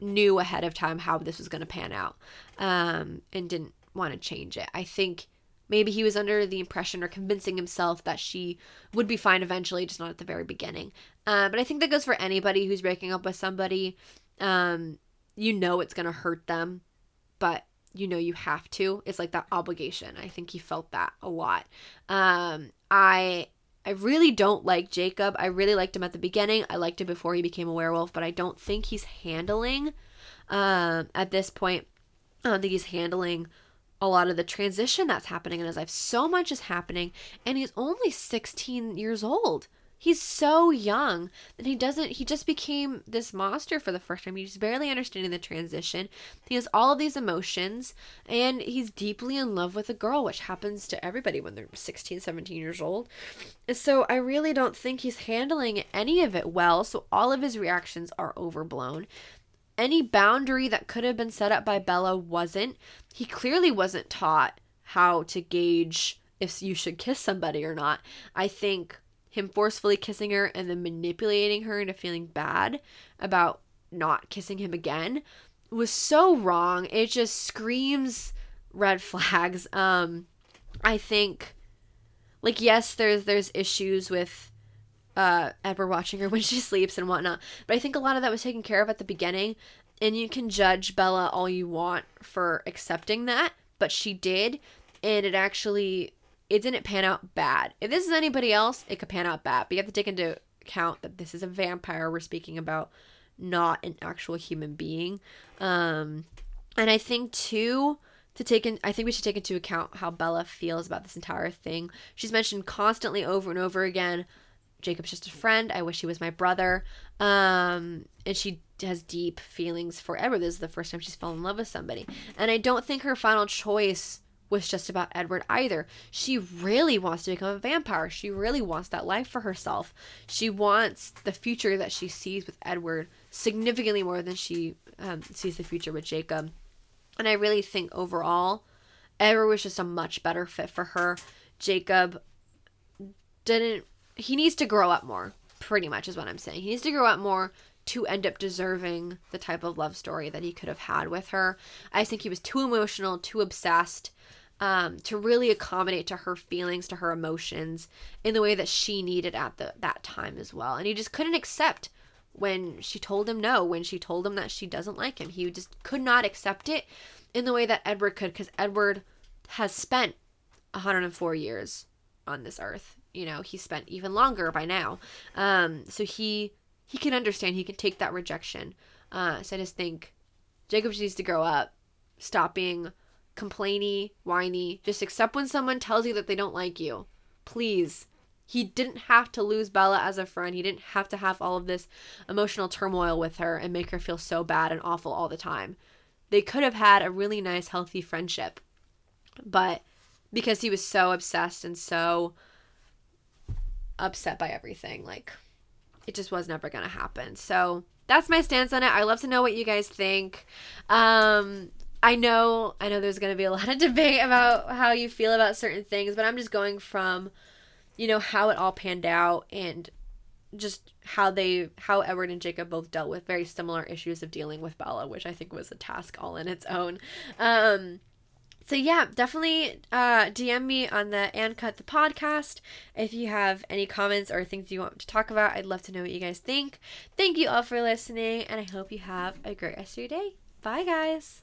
knew ahead of time how this was going to pan out um, and didn't want to change it. I think maybe he was under the impression or convincing himself that she would be fine eventually, just not at the very beginning. Uh, but I think that goes for anybody who's breaking up with somebody. Um, you know it's going to hurt them, but you know you have to. It's like that obligation. I think he felt that a lot. Um, I I really don't like Jacob. I really liked him at the beginning. I liked him before he became a werewolf, but I don't think he's handling um, at this point. I don't think he's handling a lot of the transition that's happening in his life. So much is happening, and he's only 16 years old. He's so young that he doesn't, he just became this monster for the first time. He's barely understanding the transition. He has all of these emotions, and he's deeply in love with a girl, which happens to everybody when they're 16, 17 years old. And so I really don't think he's handling any of it well. So all of his reactions are overblown any boundary that could have been set up by Bella wasn't. He clearly wasn't taught how to gauge if you should kiss somebody or not. I think him forcefully kissing her and then manipulating her into feeling bad about not kissing him again was so wrong. It just screams red flags. Um I think like yes, there's there's issues with uh, Edward watching her when she sleeps and whatnot. But I think a lot of that was taken care of at the beginning, and you can judge Bella all you want for accepting that, but she did, and it actually it didn't pan out bad. If this is anybody else, it could pan out bad. But you have to take into account that this is a vampire we're speaking about, not an actual human being. Um, and I think too to take in I think we should take into account how Bella feels about this entire thing. She's mentioned constantly over and over again Jacob's just a friend. I wish he was my brother. Um, and she has deep feelings for Edward. This is the first time she's fallen in love with somebody. And I don't think her final choice was just about Edward either. She really wants to become a vampire. She really wants that life for herself. She wants the future that she sees with Edward significantly more than she um, sees the future with Jacob. And I really think overall, Edward was just a much better fit for her. Jacob didn't he needs to grow up more, pretty much is what I'm saying. He needs to grow up more to end up deserving the type of love story that he could have had with her. I think he was too emotional, too obsessed um, to really accommodate to her feelings, to her emotions in the way that she needed at the, that time as well. And he just couldn't accept when she told him no, when she told him that she doesn't like him. He just could not accept it in the way that Edward could because Edward has spent 104 years on this earth you know he spent even longer by now um so he he can understand he can take that rejection uh so i just think jacob needs to grow up stop being complainy whiny just accept when someone tells you that they don't like you please he didn't have to lose Bella as a friend. He didn't have to have all of this emotional turmoil with her and make her feel so bad and awful all the time. They could have had a really nice, healthy friendship. But because he was so obsessed and so upset by everything. Like, it just was never going to happen. So that's my stance on it. I love to know what you guys think. Um, I know, I know there's going to be a lot of debate about how you feel about certain things, but I'm just going from, you know, how it all panned out and just how they how Edward and Jacob both dealt with very similar issues of dealing with Bella, which I think was a task all in its own. Um so yeah, definitely uh, DM me on the and cut the podcast if you have any comments or things you want to talk about. I'd love to know what you guys think. Thank you all for listening, and I hope you have a great rest of your day. Bye, guys.